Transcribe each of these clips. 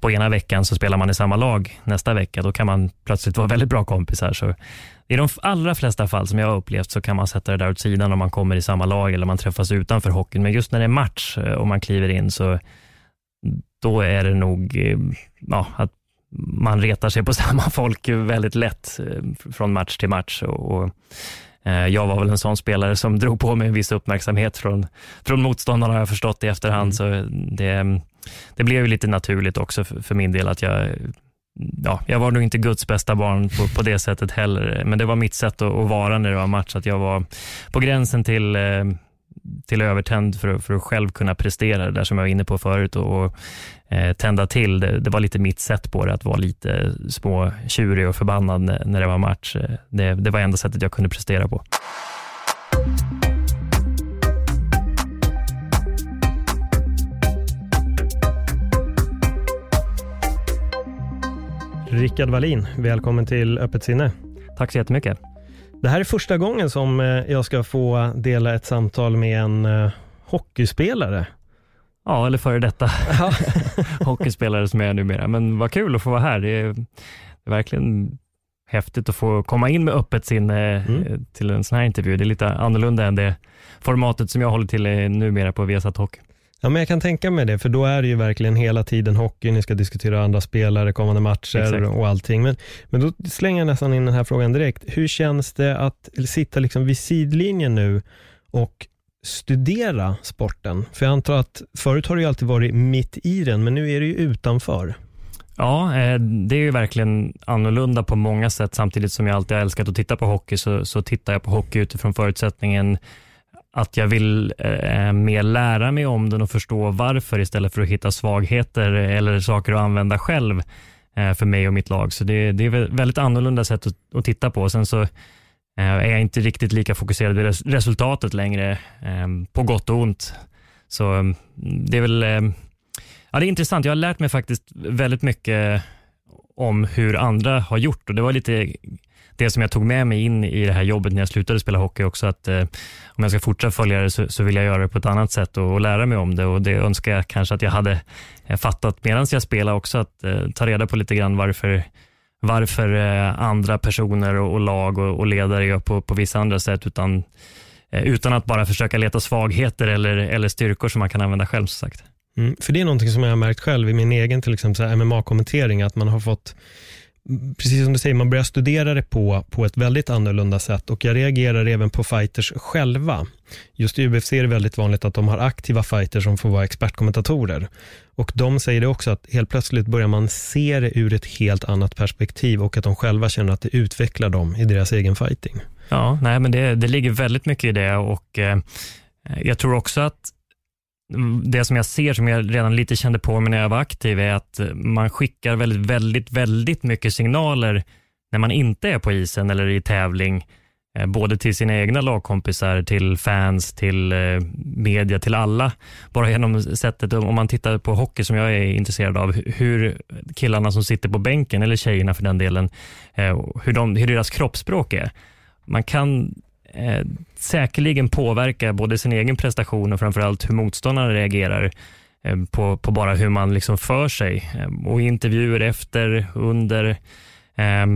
på ena veckan så spelar man i samma lag nästa vecka. Då kan man plötsligt vara väldigt bra kompisar. Så I de allra flesta fall som jag har upplevt så kan man sätta det där åt sidan om man kommer i samma lag eller man träffas utanför hockeyn. Men just när det är match och man kliver in så då är det nog ja, att man retar sig på samma folk väldigt lätt från match till match. Och, och jag var väl en sån spelare som drog på mig en viss uppmärksamhet från, från motståndarna har jag förstått i efterhand. Mm. Så det, det blev ju lite naturligt också för, för min del att jag Ja, jag var nog inte Guds bästa barn på, på det sättet heller, men det var mitt sätt att, att vara när det var match. Att jag var på gränsen till, eh, till övertänd för, för att själv kunna prestera det där som jag var inne på förut och, och eh, tända till. Det, det, var lite mitt sätt på det, att vara lite små tjurig och förbannad när, när det var match. Eh, det, det var enda sättet jag kunde prestera på. Rickard Wallin, välkommen till Öppet sinne. Tack så jättemycket. Det här är första gången som eh, jag ska få dela ett samtal med en uh, hockeyspelare. Ja, eller före detta hockeyspelare som jag är numera. Men vad kul att få vara här. Det är, verkligen häftigt att få komma in med öppet sinne eh, mm. till en sån här intervju. Det är lite annorlunda än det formatet som jag håller till numera på Viasat Hockey. Ja, men jag kan tänka mig det, för då är det ju verkligen hela tiden hockey, ni ska diskutera andra spelare, kommande matcher Exakt. och allting. Men, men då slänger jag nästan in den här frågan direkt. Hur känns det att sitta liksom vid sidlinjen nu och studera sporten? För jag antar att förut har du ju alltid varit mitt i den, men nu är du ju utanför. Ja, eh, det är ju verkligen annorlunda på många sätt. Samtidigt som jag alltid har älskat att titta på hockey, så, så tittar jag på hockey utifrån förutsättningen att jag vill eh, mer lära mig om den och förstå varför istället för att hitta svagheter eller saker att använda själv eh, för mig och mitt lag. Så det, det är väldigt annorlunda sätt att, att titta på. Sen så eh, är jag inte riktigt lika fokuserad vid resultatet längre, eh, på gott och ont. Så mm, det är väl eh, ja, det är intressant. Jag har lärt mig faktiskt väldigt mycket om hur andra har gjort och det var lite det som jag tog med mig in i det här jobbet när jag slutade spela hockey också, att eh, om jag ska fortsätta följa det så, så, vill jag göra det på ett annat sätt och, och, lära mig om det och det önskar jag kanske att jag hade eh, fattat medan jag spelade också, att eh, ta reda på lite grann varför varför eh, andra personer och, och lag och, och, ledare gör på, på vissa andra sätt, utan, eh, utan att bara försöka leta svagheter eller, eller styrkor som man kan använda själv. som sagt. Mm, för det är någonting som jag har märkt själv i min egen till exempel MMA-kommentering, att man har fått precis som du säger, man börjar studera det på, på ett väldigt annorlunda sätt och jag reagerar även på fighters själva. Just i UFC är det väldigt vanligt att de har aktiva fighters som får vara expertkommentatorer. Och de säger det också att helt plötsligt börjar man se det ur ett helt annat perspektiv och att de själva känner att det utvecklar dem i deras egen fighting. Ja, nej, men det, det ligger väldigt mycket i det och eh, jag tror också att det som jag ser, som jag redan lite kände på mig när jag var aktiv, är att man skickar väldigt, väldigt, väldigt mycket signaler när man inte är på isen eller i tävling. Eh, både till sina egna lagkompisar, till fans, till eh, media, till alla. Bara genom sättet, om man tittar på hockey som jag är intresserad av, hur killarna som sitter på bänken, eller tjejerna för den delen, eh, hur, de, hur deras kroppsspråk är. Man kan eh, säkerligen påverka både sin egen prestation och framförallt hur motståndarna reagerar eh, på, på bara hur man liksom för sig. Eh, och intervjuer efter, under, eh,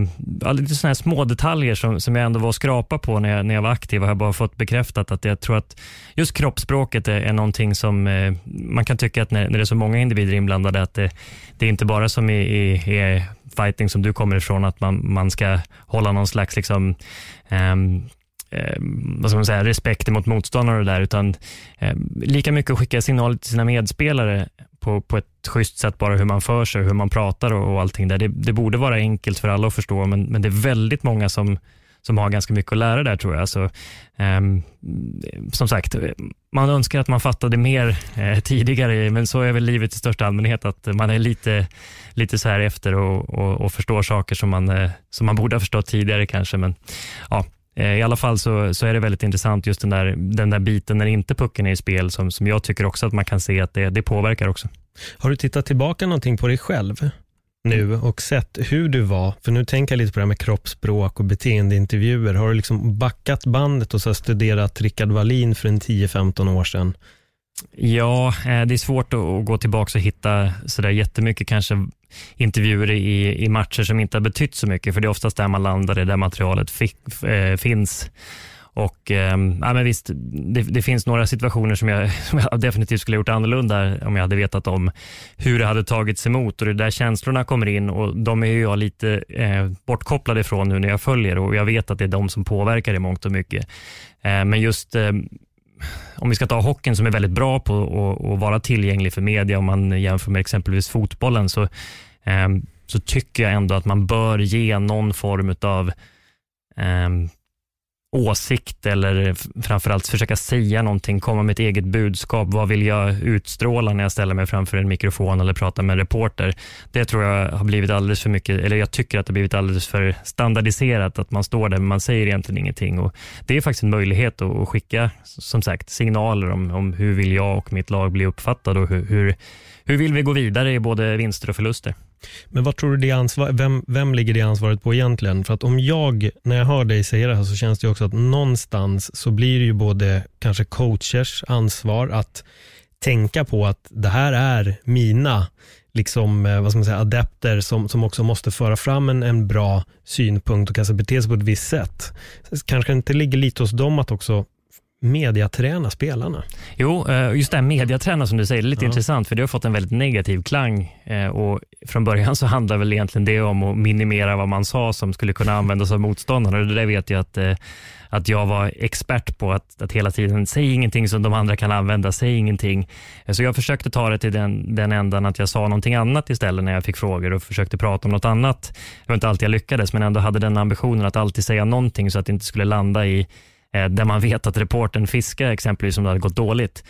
lite sådana här små detaljer som, som jag ändå var och skrapa på när jag, när jag var aktiv och har bara fått bekräftat att jag tror att just kroppsspråket är, är någonting som eh, man kan tycka att när, när det är så många individer inblandade att det, det är inte bara som i, i, i fighting som du kommer ifrån, att man, man ska hålla någon slags liksom, eh, eh, vad ska man säga, respekt mot motståndare och där, utan eh, lika mycket att skicka signaler till sina medspelare på, på ett schysst sätt, bara hur man för sig, hur man pratar och, och allting där. Det, det, borde vara enkelt för alla att förstå, men, men det är väldigt många som som har ganska mycket att lära där tror jag. Så, eh, som sagt, man önskar att man fattade mer eh, tidigare, men så är väl livet i största allmänhet, att man är lite, lite så här efter och, och, och förstår saker som man, eh, som man borde ha förstått tidigare kanske. Men ja, Eh, I alla fall så, så är det väldigt intressant just den där, den där biten när inte pucken är i spel som, som jag tycker också att man kan se att det, det påverkar också. Har du tittat tillbaka någonting på dig själv nu och sett hur du var? För nu tänker jag lite på det här med kroppsspråk och beteendeintervjuer. Har du liksom backat bandet och så studerat Rickard Wallin för en 10-15 år sedan? Ja, eh, det är svårt att gå tillbaka och hitta sådär jättemycket kanske intervjuer i, i matcher som inte har betytt så mycket, för det är oftast där man landar det där materialet fick, äh, finns. Och, äh, men visst, det, det, finns några situationer som jag, som jag definitivt skulle ha gjort annorlunda om jag hade vetat om hur det hade tagits emot och det där känslorna kommer in och de är jag lite eh, äh, bortkopplad ifrån nu när jag följer och jag vet att det är de som påverkar i mångt och mycket. Men just ehm, om vi ska ta hockeyn som är väldigt bra på att vara tillgänglig för media om man jämför med exempelvis fotbollen så, eh, så tycker jag ändå att man bör ge någon form av eh, åsikt eller framförallt försöka säga någonting, komma med ett eget budskap. Vad vill jag utstråla när jag ställer mig framför en mikrofon eller pratar med en reporter? Det tror jag har blivit alldeles för mycket, eller jag tycker att det har blivit alldeles för standardiserat att man står där men man säger egentligen ingenting. Och det är faktiskt en möjlighet att skicka som sagt signaler om, om hur vill jag och mitt lag bli uppfattade och hur, hur, hur vill vi gå vidare i både vinster och förluster. Men vad tror du det ansvar, vem, vem ligger det ansvaret på egentligen? För att om jag, när jag hör dig säga det här så känns det också att någonstans så blir det ju både kanske coachers ansvar att tänka på att det här är mina liksom, eh, vad ska man säga, adepter som, som också måste föra fram en, en bra synpunkt och kanske bete sig på ett visst sätt. Kanske det inte ligger lite hos dem att också mediaträna spelarna? Jo, eh, just det här mediaträna som du säger, det är lite ja. intressant för det har fått en väldigt negativ klang eh, och från början så handlar väl egentligen det om att minimera vad man sa som skulle kunna användas av motståndarna och det där vet jag att eh, att jag var expert på att, att hela tiden säga ingenting som de andra kan använda, säg ingenting. Så jag försökte ta det till den, den ändan att jag sa någonting annat istället när jag fick frågor och försökte prata om något annat. Det var inte alltid jag lyckades, men ändå hade den ambitionen att alltid säga någonting så att det inte skulle landa i Eh, där man vet att reporten fiskar exempelvis om det hade gått dåligt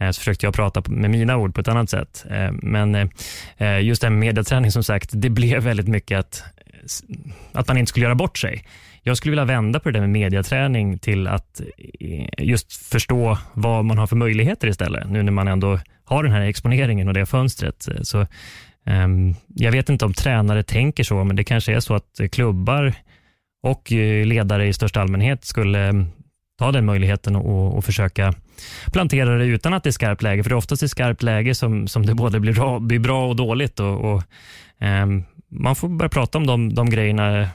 eh, så försökte jag prata med mina ord på ett annat sätt. Eh, men just det här med mediaträning som sagt, det blev väldigt mycket att, att man inte skulle göra bort sig. Jag skulle vilja vända på det där med mediaträning till att just förstå vad man har för möjligheter istället, nu när man ändå har den här exponeringen och det fönstret. Så, ehm, jag vet inte om tränare tänker så, men det kanske är så att klubbar och ledare i största allmänhet skulle ta den möjligheten och, och försöka plantera det utan att det är skarpt läge. För det är oftast i skarpt läge som, som det både blir bra, blir bra och dåligt. Och, och eh, man får börja prata om de, de grejerna mm,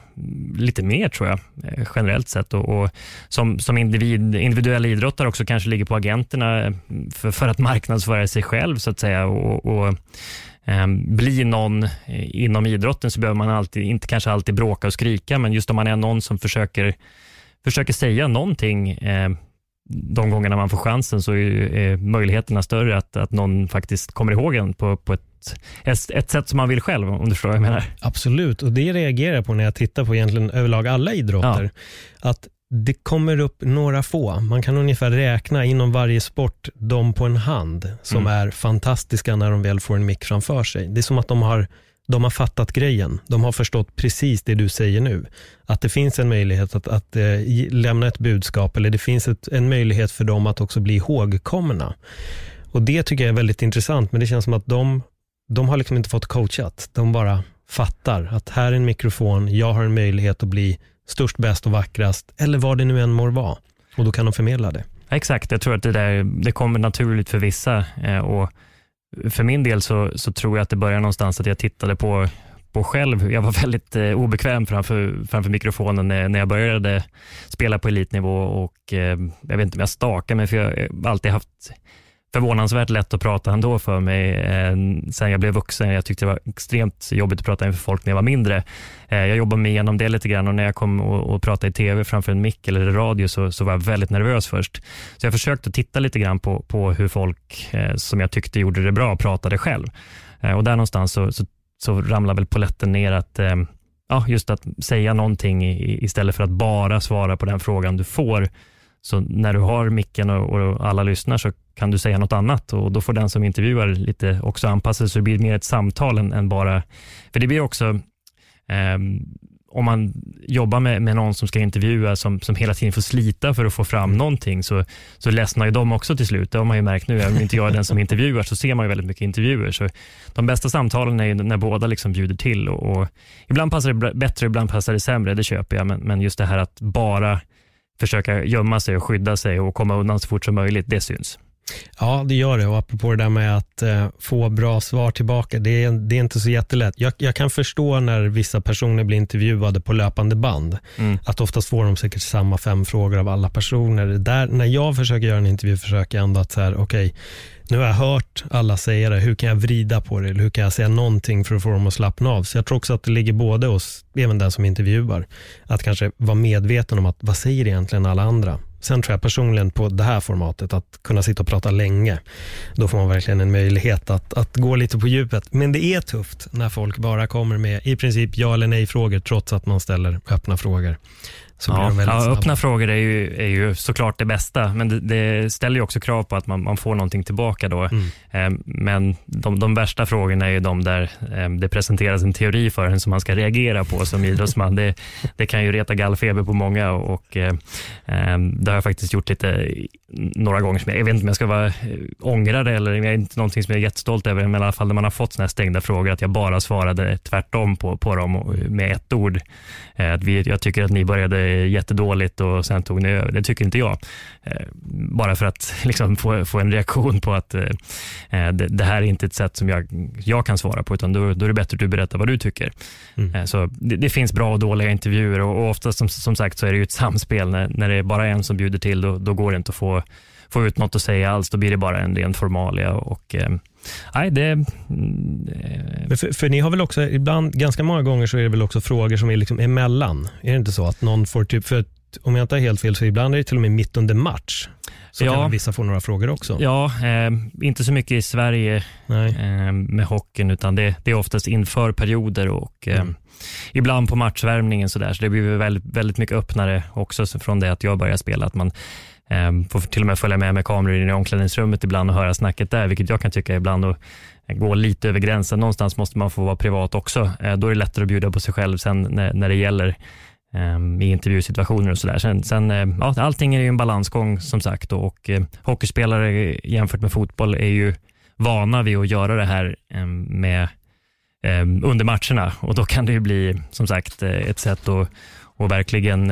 lite mer tror jag, eh, generellt sett. Och, och, som, som individ, individuella idrottare också kanske ligger på agenterna eh, för, för att marknadsföra sig själv så att säga. Och, och ehm, bli någon eh, inom idrotten så behöver man alltid, inte kanske alltid bråka och skrika, men just om man är någon som försöker försöker säga någonting eh, de gångerna man får chansen så är, är möjligheterna större att, att någon faktiskt kommer ihåg en på, på ett, ett, ett sätt som man vill själv, om du förstår vad jag menar. Absolut, och det reagerar jag på när jag tittar på egentligen överlag alla idrotter. Ja. Att det kommer upp några få. Man kan ungefär räkna inom varje sport de på en hand som mm. är fantastiska när de väl får en mick framför sig. Det är som att de har de har fattat grejen. De har förstått precis det du säger nu. Att det finns en möjlighet att, att eh, lämna ett budskap eller det finns ett, en möjlighet för dem att också bli ihågkomna. Och Det tycker jag är väldigt intressant, men det känns som att de, de har liksom inte fått coachat. De bara fattar att här är en mikrofon, jag har en möjlighet att bli störst, bäst och vackrast, eller vad det nu än må vara. Och då kan de förmedla det. Exakt, jag tror att det, där, det kommer naturligt för vissa. Eh, och för min del så, så tror jag att det började någonstans att jag tittade på, på själv. Jag var väldigt eh, obekväm framför, framför mikrofonen när, när jag började spela på elitnivå och eh, jag vet inte om jag stakar mig för jag har alltid haft förvånansvärt lätt att prata ändå för mig eh, sen jag blev vuxen. Jag tyckte det var extremt jobbigt att prata inför folk när jag var mindre. Eh, jag jobbade mig igenom det lite grann och när jag kom och, och pratade i tv framför en mick eller radio så, så var jag väldigt nervös först. Så jag försökte titta lite grann på, på hur folk eh, som jag tyckte gjorde det bra pratade själv. Eh, och där någonstans så, så, så ramlade väl poletten ner att eh, ja, just att säga någonting i, istället för att bara svara på den frågan du får så när du har micken och, och, alla lyssnar så kan du säga något annat och då får den som intervjuar lite också anpassa sig så det blir mer ett samtal än, än bara... För det blir också, eh, om man jobbar med, med någon som ska intervjua som, som hela tiden får slita för att få fram någonting så, så ledsnar ju de också till slut. Det har man ju märkt nu. Även om inte jag är den som intervjuar så ser man ju väldigt mycket intervjuer. Så de bästa samtalen är när båda liksom bjuder till. Och, och ibland passar det bättre, ibland passar det sämre. Det köper jag. Men, men just det här att bara försöka gömma sig och skydda sig och komma undan så fort som möjligt, det syns. Ja, det gör det. Och apropå det där med att eh, få bra svar tillbaka, det är, det är inte så jättelätt. Jag, jag kan förstå när vissa personer blir intervjuade på löpande band, mm. att oftast får de säkert samma fem frågor av alla personer. Där, när jag försöker göra en intervju försöker jag ändå att så här, okej, okay, nu har jag hört alla säga det, hur kan jag vrida på det? Eller hur kan jag säga någonting för att få dem att slappna av? Så jag tror också att det ligger både hos, även den som intervjuar, att kanske vara medveten om att vad säger egentligen alla andra? Sen tror jag personligen på det här formatet, att kunna sitta och prata länge, då får man verkligen en möjlighet att, att gå lite på djupet. Men det är tufft när folk bara kommer med i princip ja eller nej-frågor, trots att man ställer öppna frågor. Så ja, ja, öppna frågor är ju, är ju såklart det bästa, men det, det ställer ju också krav på att man, man får någonting tillbaka. då. Mm. Eh, men de, de värsta frågorna är ju de där eh, det presenteras en teori för en som man ska reagera på som idrottsman. det, det kan ju reta gallfeber på många och eh, det har jag faktiskt gjort lite några gånger. Som jag, jag vet inte om jag ska vara ångra det eller jag är inte någonting som jag är jättestolt över, men i alla fall när man har fått såna här stängda frågor, att jag bara svarade tvärtom på, på dem med ett ord. Att vi, jag tycker att ni började jättedåligt och sen tog ni över. Det tycker inte jag. Eh, bara för att liksom få, få en reaktion på att eh, eh, det, det, här är inte ett sätt som jag, jag kan svara på, utan då, då är det bättre att du berättar vad du tycker. Mm. Så det, det, finns bra och dåliga intervjuer och, och oftast som, som sagt så är det ju ett samspel. När, när det är bara en som bjuder till, då, då går det inte att få, få ut något att säga alls. Då blir det bara en ren formalia. Och, nej, det, mm, för, för, ni har väl också, ibland, ganska många gånger så är det väl också frågor som är liksom emellan? Är det inte så att någon får typ, för om jag inte har helt fel så ibland är det till och med mitt under match. Så ja. kan vissa få några frågor också. Ja, eh, inte så mycket i Sverige eh, med hockeyn, utan det, det, är oftast inför perioder och eh, mm. ibland på matchvärmningen. Så, där, så det blir väldigt, väldigt mycket öppnare också från det att jag började spela. Att man eh, Ehm, får till och med följa med med kameror in i omklädningsrummet ibland och höra snacket där, vilket jag kan tycka ibland och gå lite över gränsen. Någonstans måste man få vara privat också. Eh, då är det lättare att bjuda på sig själv sen när, när det gäller ehm, i intervjusituationer och sådär. Sen, sen, ehm, ja, allting är ju en balansgång som sagt och och hockeyspelare jämfört med fotboll är ju vana vid att göra det här med under matcherna och då kan det ju bli som sagt eh, ett sätt att, att verkligen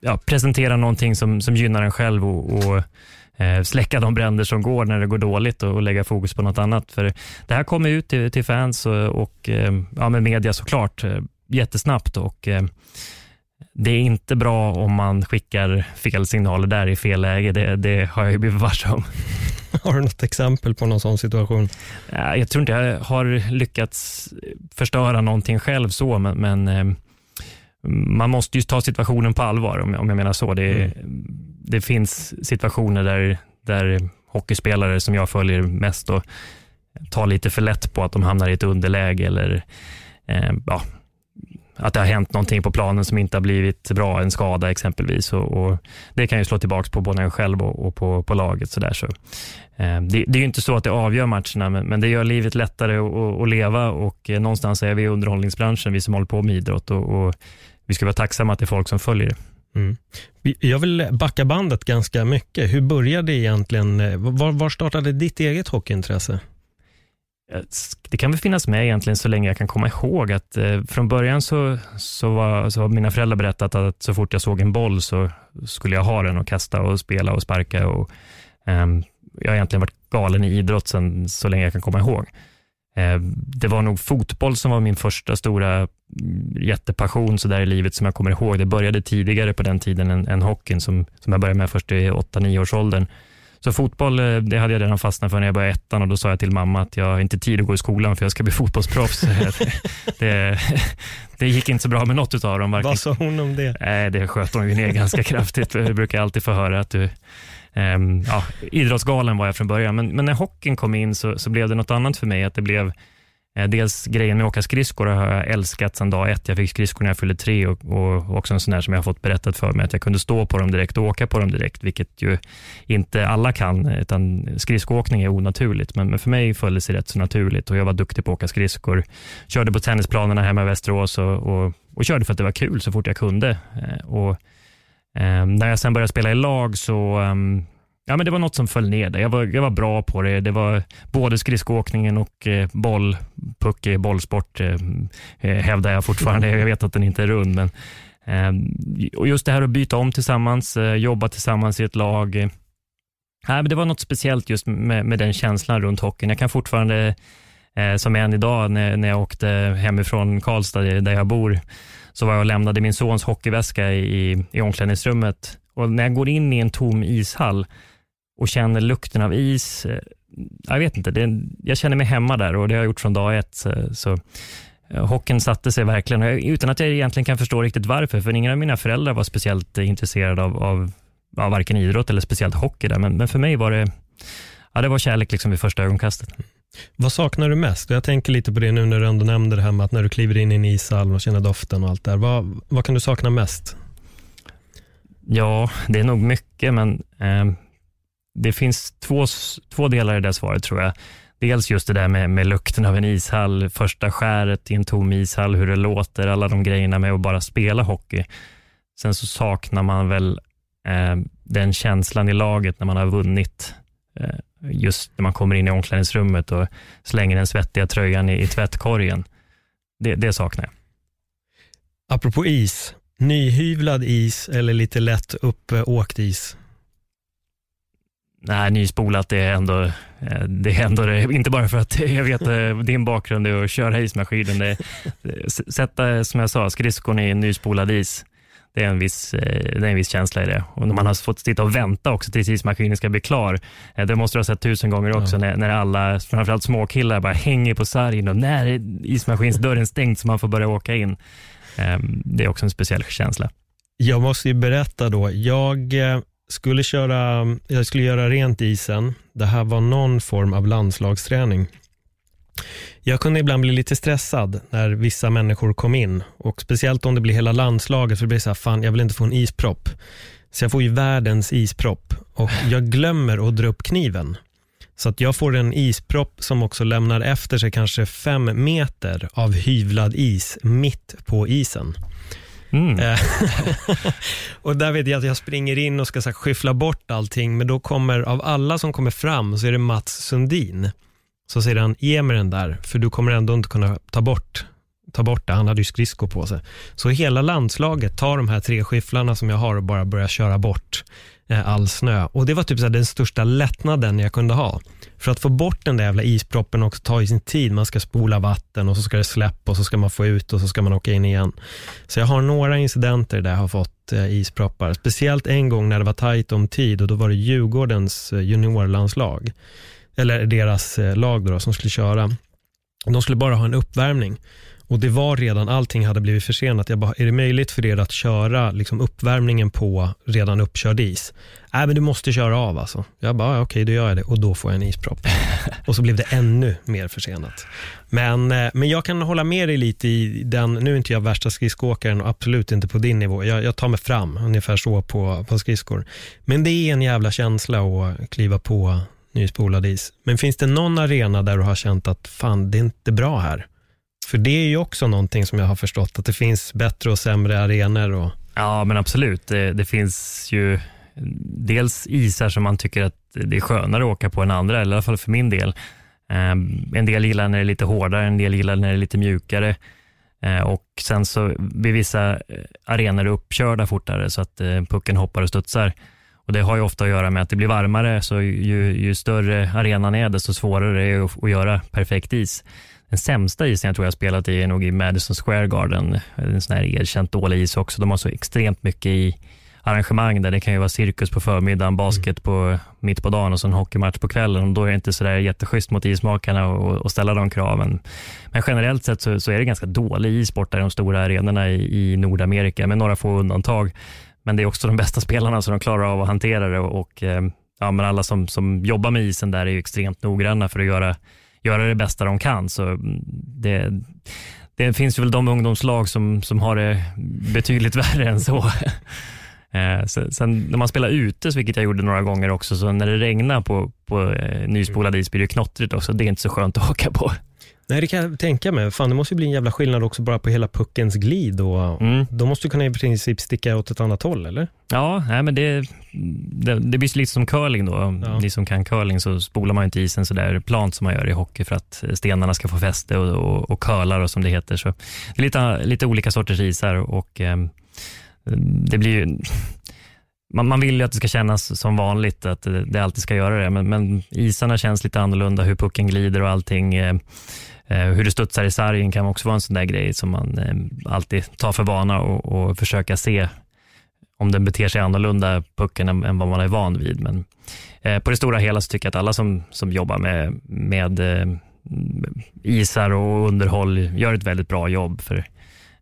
ja, presentera någonting som, som gynnar en själv och, och släcka de bränder som går när det går dåligt och, och, lägga fokus på något annat. För Det här kommer ut till, till fans och, och ja, med media såklart jättesnabbt och eh, det är inte bra om man skickar fel signaler där i fel läge. Det, det har jag ju blivit varse om. Har du något exempel på någon sån situation? Jag tror inte jag har lyckats förstöra någonting själv så, men, men eh, man måste ju ta situationen på allvar om, jag menar så. Det, mm. det finns situationer där, där hockeyspelare som jag följer mest och tar lite för lätt på att de hamnar i ett underläge eller eh, ja, att det har hänt någonting på planen som inte har blivit bra, en skada exempelvis. Och, och det kan ju slå tillbaka på både en själv och, och på, på laget. Så där, så. Eh, det, det, är ju inte så att det avgör matcherna, men, men det gör livet lättare att, att leva och eh, någonstans är vi i underhållningsbranschen, vi som håller på med idrott och, och vi ska vara tacksamma att det är folk som följer det. Mm. Jag vill backa bandet ganska mycket. Hur började egentligen, eh, var, var startade ditt eget hockeyintresse? Eh, det kan väl finnas med egentligen så länge jag kan komma ihåg att eh, från början så, så, var, så har mina föräldrar berättat att så fort jag såg en boll så skulle jag ha den och kasta och spela och sparka. Och, eh, jag har egentligen varit galen i idrott sen så länge jag kan komma ihåg. Eh, det var nog fotboll som var min första stora mm, jättepassion så där i livet som jag kommer ihåg. Det började tidigare på den tiden än, än hockeyn som, som jag började med först i 8-9 års åldern. Så fotboll, eh, det hade jag redan fastnat för när jag började ettan och då sa jag till mamma att jag har inte tid att gå i skolan för jag ska bli fotbollsproffs. det, det gick inte så bra med något av dem. Varken. Vad sa hon om det? Nej, det sköt hon ju ner ganska kraftigt. Jag brukar alltid få höra att du Ehm, ja, idrottsgalen var jag från början, men, men när hockeyn kom in så, så blev det något annat för mig. Att det blev Eh, dels grejen med att åka skridskor har jag älskat sedan dag ett. Jag fick skridskor när jag fyllde tre och, och också en sån där som jag har fått berättat för mig, att jag kunde stå på dem direkt och åka på dem direkt, vilket ju inte alla kan, utan skridskoåkning är onaturligt. Men, men för mig föll det sig rätt så naturligt och jag var duktig på att åka skridskor. Körde på tennisplanerna hemma i Västerås och, och, och körde för att det var kul så fort jag kunde. Eh, och, Ehm, när jag sen började spela i lag så ehm, Ja, men det var något som föll ner där. Jag var, jag var bra på det. Det var både skridskoåkningen och eh, boll. Puck i bollsport, eh, eh hävdar jag fortfarande. Jag vet att den inte är rund. Men, eh, och just det här att byta om tillsammans, eh, jobba tillsammans i ett lag. Eh, men det var något speciellt just med, med den känslan runt hockeyn. Jag kan fortfarande, eh, som än idag, när, när jag åkte hemifrån Karlstad, där jag bor, så var jag och lämnade min sons hockeyväska i, i omklädningsrummet. Och när jag går in i en tom ishall och känner lukten av is, eh, jag vet inte, det, jag känner mig hemma där och det har jag gjort från dag ett. Så, så eh, hockeyn satte sig verkligen, utan att jag egentligen kan förstå riktigt varför, för ingen av mina föräldrar var speciellt intresserade av, av av varken idrott eller speciellt hockey. Där. Men, men för mig var det, ja, det var kärlek liksom vid första ögonkastet. Vad saknar du mest? Jag tänker lite på det nu när du ändå nämnde det här med att när du kliver in i en ishall och känner doften och allt där. Vad, vad kan du sakna mest? Ja, det är nog mycket, men eh, det finns två, två delar i det svaret tror jag. Dels just det där med, med lukten av en ishall, första skäret i en tom ishall, hur det låter, alla de grejerna med att bara spela hockey. Sen så saknar man väl eh, den känslan i laget när man har vunnit. Eh, just när man kommer in i omklädningsrummet och slänger den svettiga tröjan i, i tvättkorgen. Det, det saknar jag. Apropå is, nyhyvlad is eller lite lätt uppåkt is? Nej, nyspolat det är ändå, eh, det är ändå det, inte bara för att jag vet eh, din bakgrund är att köra ismaskinen. Det, sätta, som jag sa, skridskon i nyspolad is det är en viss, eh, det är en viss känsla i det. Och när man har fått sitta och vänta också tills ismaskinen ska bli klar. Eh, det måste du ha sett tusen gånger också, ja. när, när alla, framförallt småkillar, bara hänger på sargen och när är ismaskinsdörren stängd så man får börja åka in. Ehm, det är också en speciell känsla. Jag måste ju berätta då, jag eh, skulle, köra, jag skulle göra rent isen. Det här var någon form av landslagsträning. Jag kunde ibland bli lite stressad när vissa människor kom in och speciellt om det blir hela landslaget för det blir så här, fan jag vill inte få en ispropp. Så jag får ju världens ispropp och jag glömmer att dra upp kniven. Så att jag får en ispropp som också lämnar efter sig kanske fem meter av hyvlad is mitt på isen. Mm. Eh, och där vet jag att jag springer in och ska så här, skyffla bort allting, men då kommer, av alla som kommer fram, så är det Mats Sundin så säger han, ge mig den där, för du kommer ändå inte kunna ta bort, ta bort det. Han hade ju skridskor på sig. Så hela landslaget tar de här tre skifflarna som jag har och bara börjar köra bort eh, all snö. Och Det var typ så den största lättnaden jag kunde ha. För att få bort den där jävla isproppen också tar ju sin tid. Man ska spola vatten och så ska det släppa och så ska man få ut och så ska man åka in igen. Så jag har några incidenter där jag har fått eh, isproppar. Speciellt en gång när det var tajt om tid och då var det Djurgårdens eh, juniorlandslag eller deras eh, lag då, som skulle köra. De skulle bara ha en uppvärmning och det var redan, allting hade blivit försenat. Jag bara, är det möjligt för er att köra liksom uppvärmningen på redan uppkörd is? Nej, men du måste köra av alltså. Jag bara, okej, okay, då gör jag det och då får jag en ispropp. och så blev det ännu mer försenat. Men, eh, men jag kan hålla med dig lite i den, nu är inte jag värsta skridskoåkaren och absolut inte på din nivå. Jag, jag tar mig fram ungefär så på, på skridskor. Men det är en jävla känsla att kliva på nyspolad is. Men finns det någon arena där du har känt att fan, det är inte bra här? För det är ju också någonting som jag har förstått, att det finns bättre och sämre arenor. Och... Ja, men absolut. Det, det finns ju dels isar som man tycker att det är skönare att åka på än andra, eller i alla fall för min del. Ehm, en del gillar när det är lite hårdare, en del gillar när det är lite mjukare. Eh, och Sen så blir vissa eh, arenor uppkörda fortare så att eh, pucken hoppar och studsar. Och Det har ju ofta att göra med att det blir varmare, så ju, ju större arenan är, desto svårare är det att, att göra perfekt is. Den sämsta isen jag tror jag spelat i är nog i Madison Square Garden. En sån här erkänt dålig is också. De har så extremt mycket i arrangemang där det kan ju vara cirkus på förmiddagen, basket på, mitt på dagen och så en hockeymatch på kvällen. Och då är det inte så där jätteschysst mot ismakarna att ställa de kraven. Men generellt sett så, så, är det ganska dålig issport där i de stora arenorna i, i Nordamerika med några få undantag. Men det är också de bästa spelarna så de klarar av att hantera det och eh, ja, men alla som, som jobbar med isen där är ju extremt noggranna för att göra, göra det bästa de kan. Så mm, det, det finns väl de ungdomslag som, som har det betydligt värre än eh, så. Sen när man spelar ute, vilket jag gjorde några gånger också, så när det regnar på, på eh, nyspolad is blir det knottrigt också. Det är inte så skönt att åka på. Nej, det kan jag tänka mig. Fan, det måste ju bli en jävla skillnad också bara på hela puckens glid. Och, mm. Då måste du kunna i princip sticka åt ett annat håll, eller? Ja, nej, men det, det, det blir lite som curling då. Ja. Ni som kan curling så spolar man inte isen så där plant som man gör i hockey för att stenarna ska få fäste och, och, och curlar och som det heter. Så det är lite, lite olika sorters isar och eh, det blir ju man, man vill ju att det ska kännas som vanligt, att det, det alltid ska göra det, men, men isarna känns lite annorlunda, hur pucken glider och allting. Eh, hur det studsar i sargen kan också vara en sån där grej som man eh, alltid tar för vana och, och försöka se om den beter sig annorlunda, pucken, än, än vad man är van vid. Men eh, på det stora hela så tycker jag att alla som, som jobbar med, med eh, isar och underhåll gör ett väldigt bra jobb. För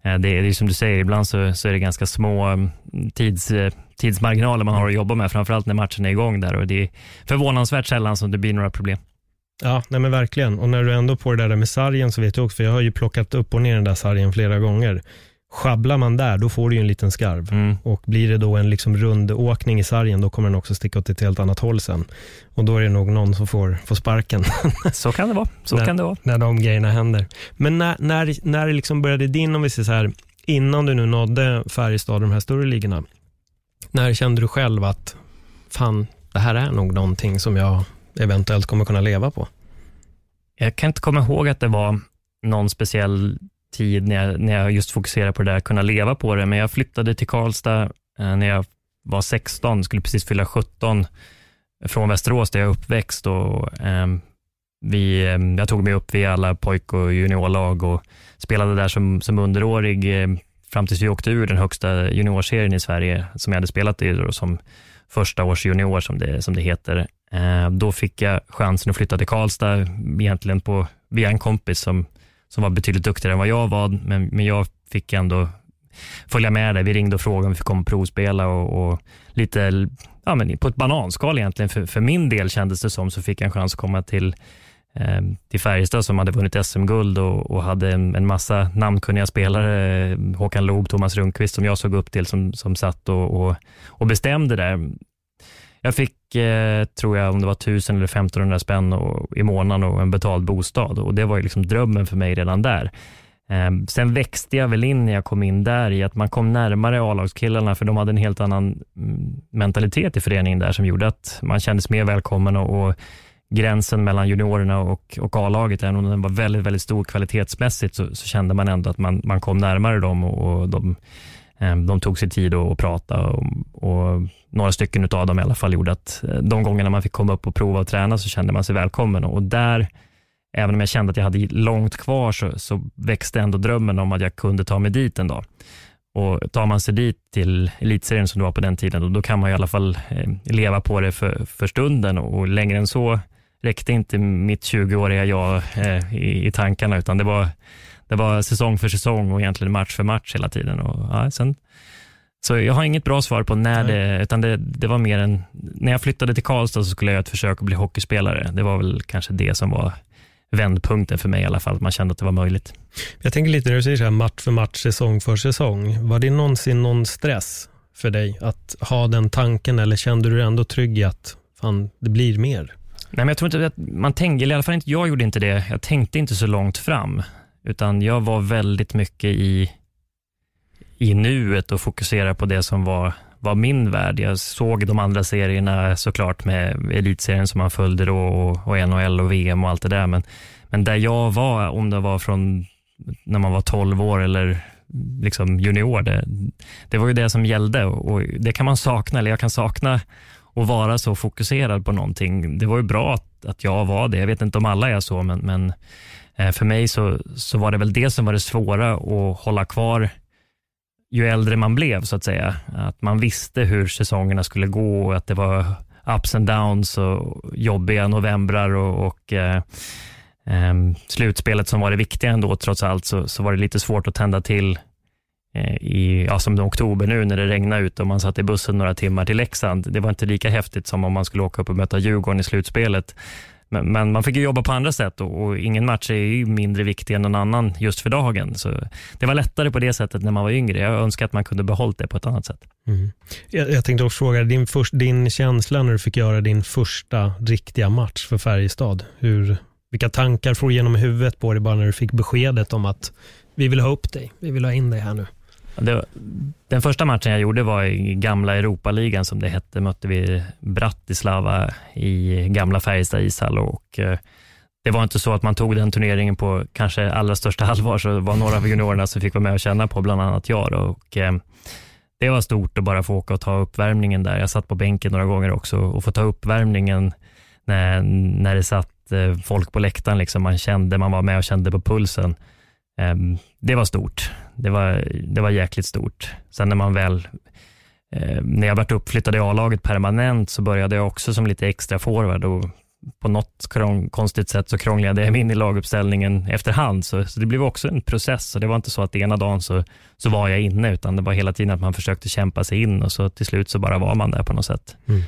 eh, det är, det är som du säger, ibland så, så är det ganska små mm, tids, eh, tidsmarginaler man har att jobba med, framförallt när matchen är igång där och det är förvånansvärt sällan som det blir några problem. Ja, nej men verkligen. Och när du ändå på det där med sargen så vet du också, för jag har ju plockat upp och ner den där sargen flera gånger. Schabblar man där, då får du ju en liten skarv. Mm. Och blir det då en liksom rund åkning i sargen, då kommer den också sticka åt ett helt annat håll sen. Och då är det nog någon som får, får sparken. Så kan det vara. Så när, kan det vara. När de grejerna händer. Men när, när, när liksom började din, om vi säger så här, innan du nu nådde Färjestad och de här större ligorna, när kände du själv att fan, det här är nog någonting som jag eventuellt kommer kunna leva på? Jag kan inte komma ihåg att det var någon speciell tid när jag, när jag just fokuserade på det där, kunna leva på det. Men jag flyttade till Karlstad eh, när jag var 16, skulle precis fylla 17, från Västerås där jag är uppväxt. Och, eh, vi, ehm, jag tog mig upp via alla pojk och juniorlag och spelade där som, som underårig eh, fram tills vi åkte ur den högsta juniorserien i Sverige, som jag hade spelat i då, som första års junior, som det, som det heter. Eh, då fick jag chansen att flytta till Karlstad, egentligen på, via en kompis som som var betydligt duktigare än vad jag var, men, men jag fick ändå följa med där. Vi ringde och frågade om vi fick komma och provspela och, och lite ja, men på ett bananskal egentligen. För, för min del kändes det som så fick jag en chans att komma till, Ehm, till Färjestad som hade vunnit SM-guld och, och, hade en, en, massa namnkunniga spelare. Ehm, Håkan Loob, Thomas Rundqvist som jag såg upp till som, som satt och, och, och bestämde där. Jag fick, eh, tror jag, om det var 1000 eller 1500 spänn och, i månaden och en betald bostad och det var ju liksom drömmen för mig redan där. Eh, sen växte jag väl in när jag kom in där i att man kom närmare A-lagskillarna för de hade en helt annan mm, mentalitet i föreningen där som gjorde att man kändes mer välkommen och, och gränsen mellan juniorerna och, och A-laget, även om den var väldigt, väldigt stor kvalitetsmässigt, så, så kände man ändå att man, man kom närmare dem och, och de eh, de tog sig tid att prata. Och, och några stycken av dem i alla fall gjorde att eh, de gångerna man fick komma upp och prova och träna så kände man sig välkommen. Och där, även om jag kände att jag hade långt kvar så, så växte ändå drömmen om att jag kunde ta mig dit en dag. Och tar man sig dit till elitserien som det var på den tiden, då, då kan man i alla fall eh, leva på det för, för stunden. Och längre än så räckte inte mitt 20-åriga jag eh, i, i tankarna, utan det var det var säsong för säsong och egentligen match för match hela tiden. Och, ja, sen, så jag har inget bra svar på när det, utan det, det var mer en, när jag flyttade till Karlstad så skulle jag göra ett försök att bli hockeyspelare. Det var väl kanske det som var vändpunkten för mig i alla fall, att man kände att det var möjligt. Jag tänker lite när du säger så här, match för match, säsong för säsong. Var det någonsin någon stress för dig att ha den tanken eller kände du dig ändå trygg i att fan, det blir mer? Nej, men jag tror inte att man tänkte, i alla fall inte jag gjorde inte det. Jag tänkte inte så långt fram. Utan jag var väldigt mycket i, i nuet och fokuserade på det som var, var min värld. Jag såg de andra serierna såklart med elitserien som man följde då och, och NHL och VM och allt det där. Men, men där jag var, om det var från när man var 12 år eller liksom junior, det, det var ju det som gällde och det kan man sakna, eller jag kan sakna och vara så fokuserad på någonting. Det var ju bra att, att jag var det. Jag vet inte om alla är så, men, men eh, för mig så, så var det väl det som var det svåra att hålla kvar ju äldre man blev så att säga. Att man visste hur säsongerna skulle gå och att det var ups and downs och jobbiga novembrar och, och eh, eh, slutspelet som var det viktiga ändå trots allt så, så var det lite svårt att tända till Eh, i, ja, som oktober nu när det regnade ut och man satt i bussen några timmar till Leksand. Det var inte lika häftigt som om man skulle åka upp och möta Djurgården i slutspelet. Men, men, man fick ju jobba på andra sätt och, och, ingen match är ju mindre viktig än någon annan just för dagen. Så det var lättare på det sättet när man var yngre. Jag önskar att man kunde behållit det på ett annat sätt. Mm. Jag, jag, tänkte också fråga, din, först, din känsla när du fick göra din första riktiga match för Färjestad. Hur, vilka tankar får du genom huvudet på dig bara när du fick beskedet om att vi vill ha upp dig, vi vill ha in dig här nu? Det, den första matchen jag gjorde var i gamla Europaligan som det hette. mötte vi Bratislava i gamla Färjestad ishall och eh, det var inte så att man tog den turneringen på kanske allra största allvar, så det var några av juniorerna som fick vara med och känna på, bland annat jag. Och, eh, det var stort att bara få åka och ta uppvärmningen där. Jag satt på bänken några gånger också och få ta uppvärmningen när, när det satt eh, folk på läktaren. Liksom. Man kände, man var med och kände på pulsen. Ehm, det var stort. Det var, det var jäkligt stort. Sen när man väl eh, när jag varit uppflyttad i A-laget permanent så började jag också som lite extra forward och på något konstigt sätt så krånglade jag mig in i laguppställningen efterhand. Så, så det blev också en process. Och det var inte så att ena dagen så, så var jag inne, utan det var hela tiden att man försökte kämpa sig in och så till slut så bara var man där på något sätt. Mm.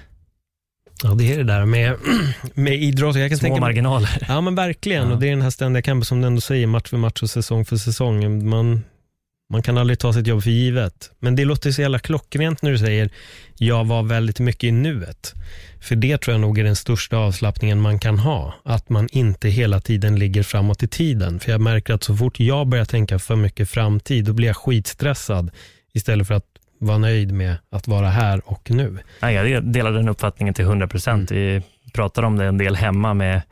Ja, det är det där med, med idrott. Jag kan Små tänka, marginaler. Ja, men verkligen. Ja. Och Det är den här ständiga kampen som du ändå säger, match för match och säsong för säsong. Man, man kan aldrig ta sitt jobb för givet. Men det låter så jävla klockrent när du säger, jag var väldigt mycket i nuet. För det tror jag nog är den största avslappningen man kan ha. Att man inte hela tiden ligger framåt i tiden. För jag märker att så fort jag börjar tänka för mycket framtid, då blir jag skitstressad. Istället för att vara nöjd med att vara här och nu. Ja, jag delar den uppfattningen till 100 procent. Mm. Vi pratar om det en del hemma med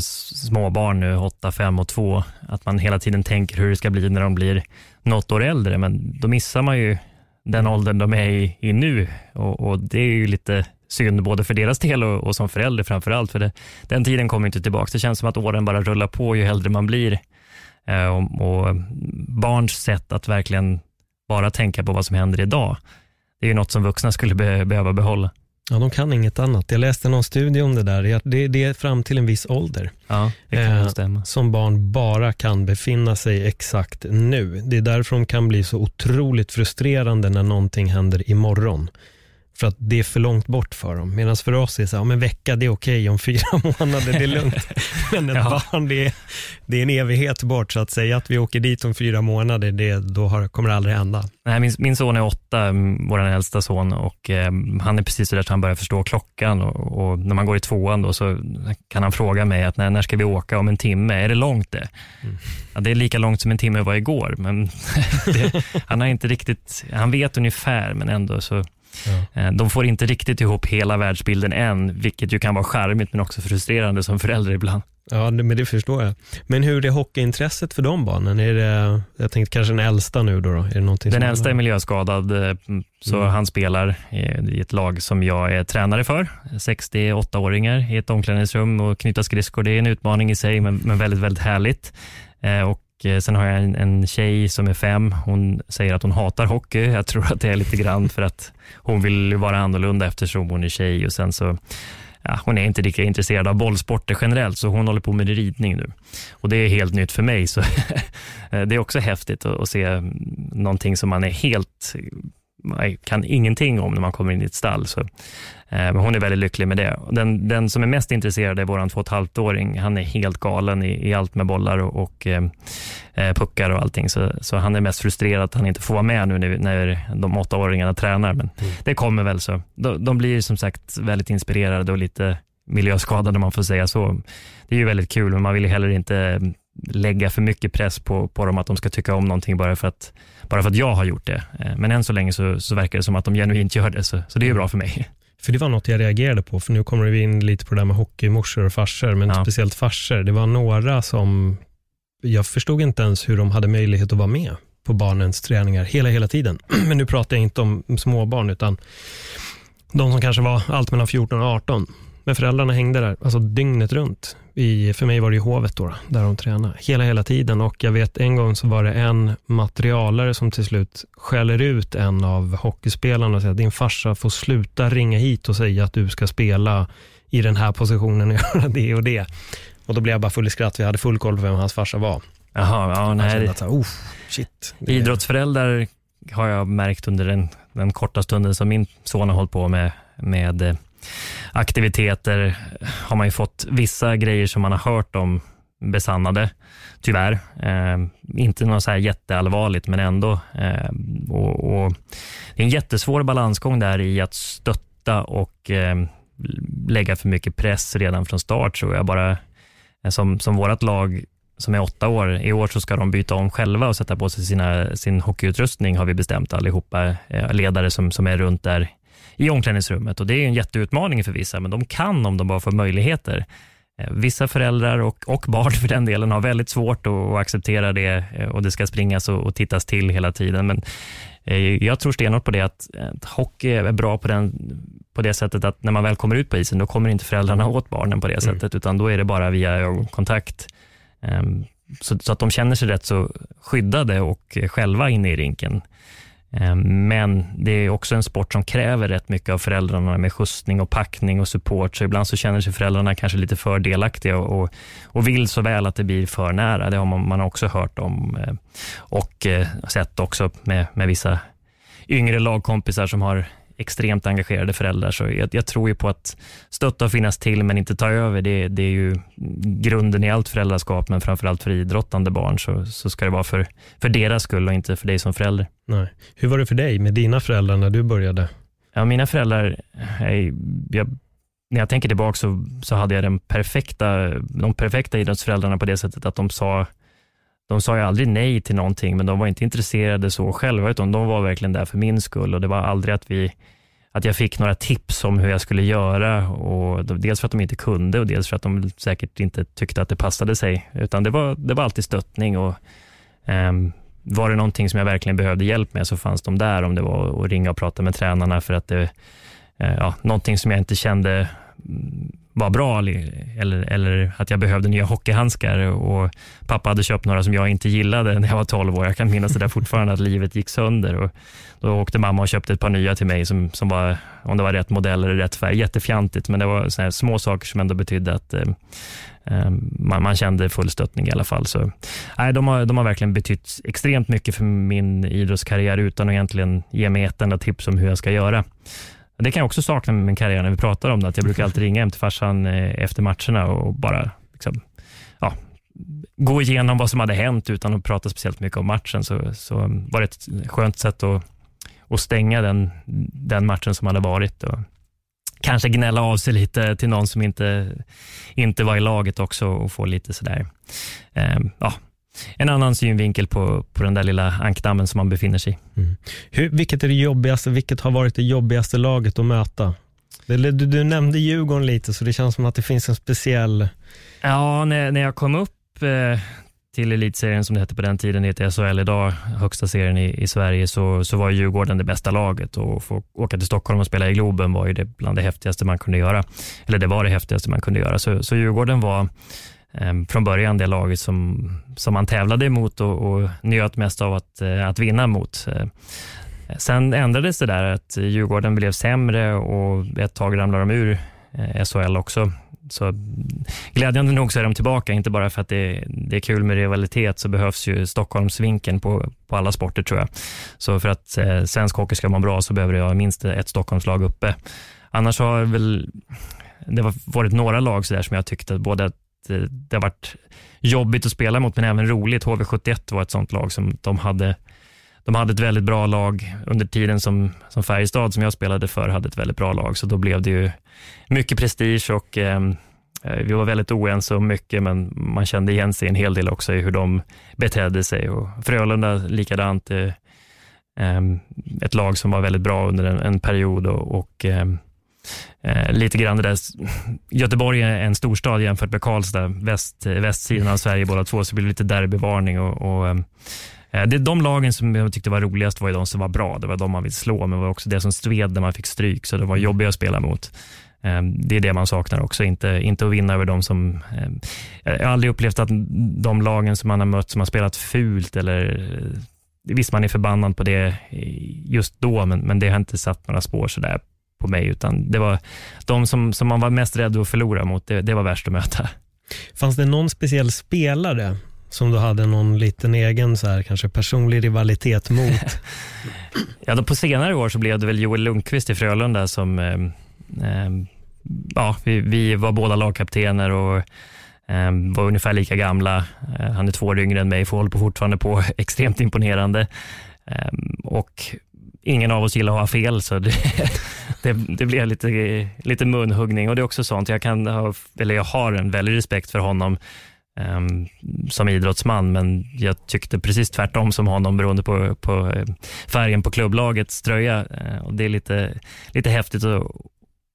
småbarn nu, 8, 5 och 2. Att man hela tiden tänker hur det ska bli när de blir något år äldre, men då missar man ju den åldern de är i, i nu och, och, det är ju lite synd både för deras del och, och som förälder framför allt. För det, den tiden kommer inte tillbaka. Det känns som att åren bara rullar på ju äldre man blir. Uh, och, och barns sätt att verkligen bara tänka på vad som händer idag, det är ju något som vuxna skulle be behöva behålla. Ja, de kan inget annat. Jag läste någon studie om det där. Det, det är fram till en viss ålder ja, eh, som barn bara kan befinna sig exakt nu. Det är därför de kan bli så otroligt frustrerande när någonting händer imorgon. För att det är för långt bort för dem. Medan för oss är det så här, om en vecka det är okej, okay, om fyra månader det är lugnt. Men ett ja. barn, det är, det är en evighet bort. Så att säga att vi åker dit om fyra månader, det, då har, kommer det aldrig hända. Nej, min, min son är åtta, vår äldsta son, och eh, han är precis så där att han börjar förstå klockan. Och, och, när man går i tvåan då, så kan han fråga mig att när, när ska vi åka om en timme? Är det långt det? Mm. Ja, det är lika långt som en timme var igår, men det, han har inte riktigt, han vet ungefär, men ändå så Ja. Eh, de får inte riktigt ihop hela världsbilden än, vilket ju kan vara charmigt men också frustrerande som förälder ibland. Ja, men det förstår jag. Men hur är hockeyintresset för de barnen? Är det, jag tänkte kanske den äldsta nu då? då? Är det någonting den äldsta är miljöskadad, eh, så mm. han spelar i ett lag som jag är tränare för. 68-åringar i ett omklädningsrum och knyta skridskor. Det är en utmaning i sig, men, men väldigt, väldigt härligt. Eh, och sen har jag en, en tjej som är fem. Hon säger att hon hatar hockey. Jag tror att det är lite grann för att hon vill vara annorlunda eftersom hon är tjej. Och sen så, ja, hon är inte lika intresserad av bollsporter generellt, så hon håller på med ridning nu. Och Det är helt nytt för mig, så eh, det är också häftigt att, att se någonting som man är helt man kan ingenting om när man kommer in i ett stall. Så, eh, men hon är väldigt lycklig med det. Den, den som är mest intresserad är vår två och halvt-åring. Han är helt galen i, i allt med bollar och, och eh, eh, puckar och allting. Så, så han är mest frustrerad att han inte får vara med nu när, när de åttaåringarna tränar. Men mm. det kommer väl så. De, de blir som sagt väldigt inspirerade och lite miljöskadade om man får säga så. Det är ju väldigt kul, men man vill ju heller inte lägga för mycket press på, på dem att de ska tycka om någonting bara för att, bara för att jag har gjort det. Eh, men än så länge så, så verkar det som att de genuint gör det, så, så det är bra för mig. För det var något jag reagerade på, för nu kommer vi in lite på det där med hockeymorsor och farsor, men ja. speciellt farsor. Det var några som, jag förstod inte ens hur de hade möjlighet att vara med på barnens träningar hela, hela tiden. Men nu pratar jag inte om småbarn, utan de som kanske var allt mellan 14 och 18. Men föräldrarna hängde där, alltså dygnet runt. I, för mig var det i Hovet då, där de tränade. Hela, hela tiden. Och jag vet en gång så var det en materialare som till slut skäller ut en av hockeyspelarna och säger att din farsa får sluta ringa hit och säga att du ska spela i den här positionen och göra det och det. Och då blev jag bara full i skratt. Vi hade full koll på vem hans farsa var. Jaha, ja, nej. Att, oh, shit. Idrottsföräldrar har jag märkt under den, den korta stunden som min son har hållit på med, med eh, aktiviteter har man ju fått vissa grejer som man har hört om besannade, tyvärr. Eh, inte något så här jätteallvarligt, men ändå. Eh, och, och det är en jättesvår balansgång där i att stötta och eh, lägga för mycket press redan från start, tror jag. Bara, eh, som, som vårt lag som är åtta år. I år så ska de byta om själva och sätta på sig sina, sin hockeyutrustning har vi bestämt allihopa, eh, ledare som, som är runt där i omklädningsrummet. Och Det är en jätteutmaning för vissa, men de kan om de bara får möjligheter. Eh, vissa föräldrar och, och barn för den delen har väldigt svårt att, acceptera det eh, och det ska springas och, och tittas till hela tiden. Men jag tror stenhårt på det att, att hockey är bra på, den, på det sättet att när man väl kommer ut på isen, då kommer inte föräldrarna åt barnen på det mm. sättet, utan då är det bara via ögonkontakt. Um, så, så, att de känner sig rätt så skyddade och själva inne i rinken. Ehm, men det är också en sport som kräver rätt mycket av föräldrarna med skjutsning och packning och support. Så ibland så känner sig föräldrarna kanske lite för delaktiga och, och vill så väl att det blir för nära. Det har man, man också hört om ehm, och eh, sett också med, med vissa yngre lagkompisar som har extremt engagerade föräldrar. Så jag, jag, tror ju på att stötta och finnas till men inte ta över. Det, det är ju grunden i allt föräldraskap, men framförallt för idrottande barn så, så ska det vara för, för deras skull och inte för dig som förälder. Nej. Hur var det för dig med dina föräldrar när du började? Ja, mina föräldrar, jag, när jag tänker tillbaka så, så hade jag den perfekta, de perfekta idrottsföräldrarna på det sättet att de sa de sa ju aldrig nej till någonting, men de var inte intresserade så själva, utan de var verkligen där för min skull och det var aldrig att vi att jag fick några tips om hur jag skulle göra. Och dels för att de inte kunde och dels för att de säkert inte tyckte att det passade sig. Utan det var, det var alltid stöttning. Och, um, var det någonting som jag verkligen behövde hjälp med så fanns de där. Om det var att ringa och prata med tränarna för att det uh, ja, någonting som jag inte kände mm, var bra eller, eller att jag behövde nya hockeyhandskar och pappa hade köpt några som jag inte gillade när jag var 12 år. Jag kan minnas det där fortfarande, att livet gick sönder. Och då åkte mamma och köpte ett par nya till mig som, som var, om det var rätt modell eller rätt färg, jättefjantigt, men det var små saker som ändå betydde att eh, eh, man, man, kände full stöttning i alla fall. Så, nej, de, har, de har verkligen betytt extremt mycket för min idrottskarriär utan att egentligen ge mig ett enda tips om hur jag ska göra. Det kan jag också sakna med min karriär när vi pratar om det. Att jag brukar alltid ringa hem till farsan eh, efter matcherna och bara liksom, ja, gå igenom vad som hade hänt utan att prata speciellt mycket om matchen. Så, så var det ett skönt sätt att, att stänga den, den matchen som hade varit. Och kanske gnälla av sig lite till någon som inte, inte var i laget också och få lite sådär, eh, ja, en annan synvinkel på, på den där lilla ankdammen som man befinner sig i. Mm. Hur, vilket, är det jobbigaste, vilket har varit det jobbigaste laget att möta? Du, du, nämnde Djurgården lite, så det känns som att det finns en speciell... Ja, när, när jag kom upp eh, till elitserien som det hette på den tiden, det heter SHL idag, högsta serien i, i Sverige, så, så var Djurgården det bästa laget och få åka till Stockholm och spela i Globen var ju det bland det häftigaste man kunde göra. Eller det var det häftigaste man kunde göra. Så, så Djurgården var Ehm, från början det laget som, som man tävlade emot och, och njöt mest av att, eh, att vinna mot. Eh, sen ändrades det där att Djurgården blev sämre och ett tag ramlade de ur eh, SHL också. Så glädjande nog så är de tillbaka, inte bara för att det, det är kul med rivalitet, så behövs ju Stockholmsvinkeln på, på alla sporter tror jag. Så för att eh, svensk hockey ska vara bra så behöver jag ha minst ett Stockholmslag uppe. Annars har väl det har varit några lag så där som jag tyckte både att eh, det har varit jobbigt att spela mot, men även roligt. HV71 var ett sånt lag som de hade de hade ett väldigt bra lag under tiden som, som Färjestad, som jag spelade för, hade ett väldigt bra lag. Så då blev det ju mycket prestige och ehm, eh, vi var väldigt oense om mycket, men man kände igen sig en hel del också i hur de betedde sig. Och Frölunda likadant. Eh, ehm, ett lag som var väldigt bra under en, en period och, och eh, Eh, lite grann det där, Göteborg är en storstad jämfört med Karlstad, väst, eh, västsidan av Sverige båda två, så det blir lite derbyvarning. Och, och, ehm, eh, det, de lagen som jag tyckte var roligast var ju de som var bra, det var de man vill slå, men det var också det som sved när man fick stryk, så det var jobbiga att spela mot. Eh, det är det man saknar också, inte, inte att vinna över de som... Eh, jag har aldrig upplevt att de lagen som man har mött som har spelat fult eller eh, Visst, man är förbannad på det just då, men, men det har inte satt några spår sådär på mig, utan det var de som, som man var mest rädd att förlora mot, det, det var värst att möta. Fanns det någon speciell spelare som du hade någon liten egen så här, kanske personlig rivalitet mot? ja, då på senare år så blev det väl Joel Lundqvist i Frölunda som eh, eh, ja, vi, vi, var båda lagkaptener och eh, var ungefär lika gamla. Eh, han är två år yngre än mig, får håller på fortfarande på extremt imponerande. Eh, och ingen av oss gillar att ha fel, så det, det, det blev lite, lite munhuggning. Och det är också sånt, jag, kan ha, eller jag har en väldig respekt för honom um, som idrottsman, men jag tyckte precis tvärtom som honom beroende på, på eh, färgen på klubblagets tröja. Uh, och det är lite, lite häftigt att,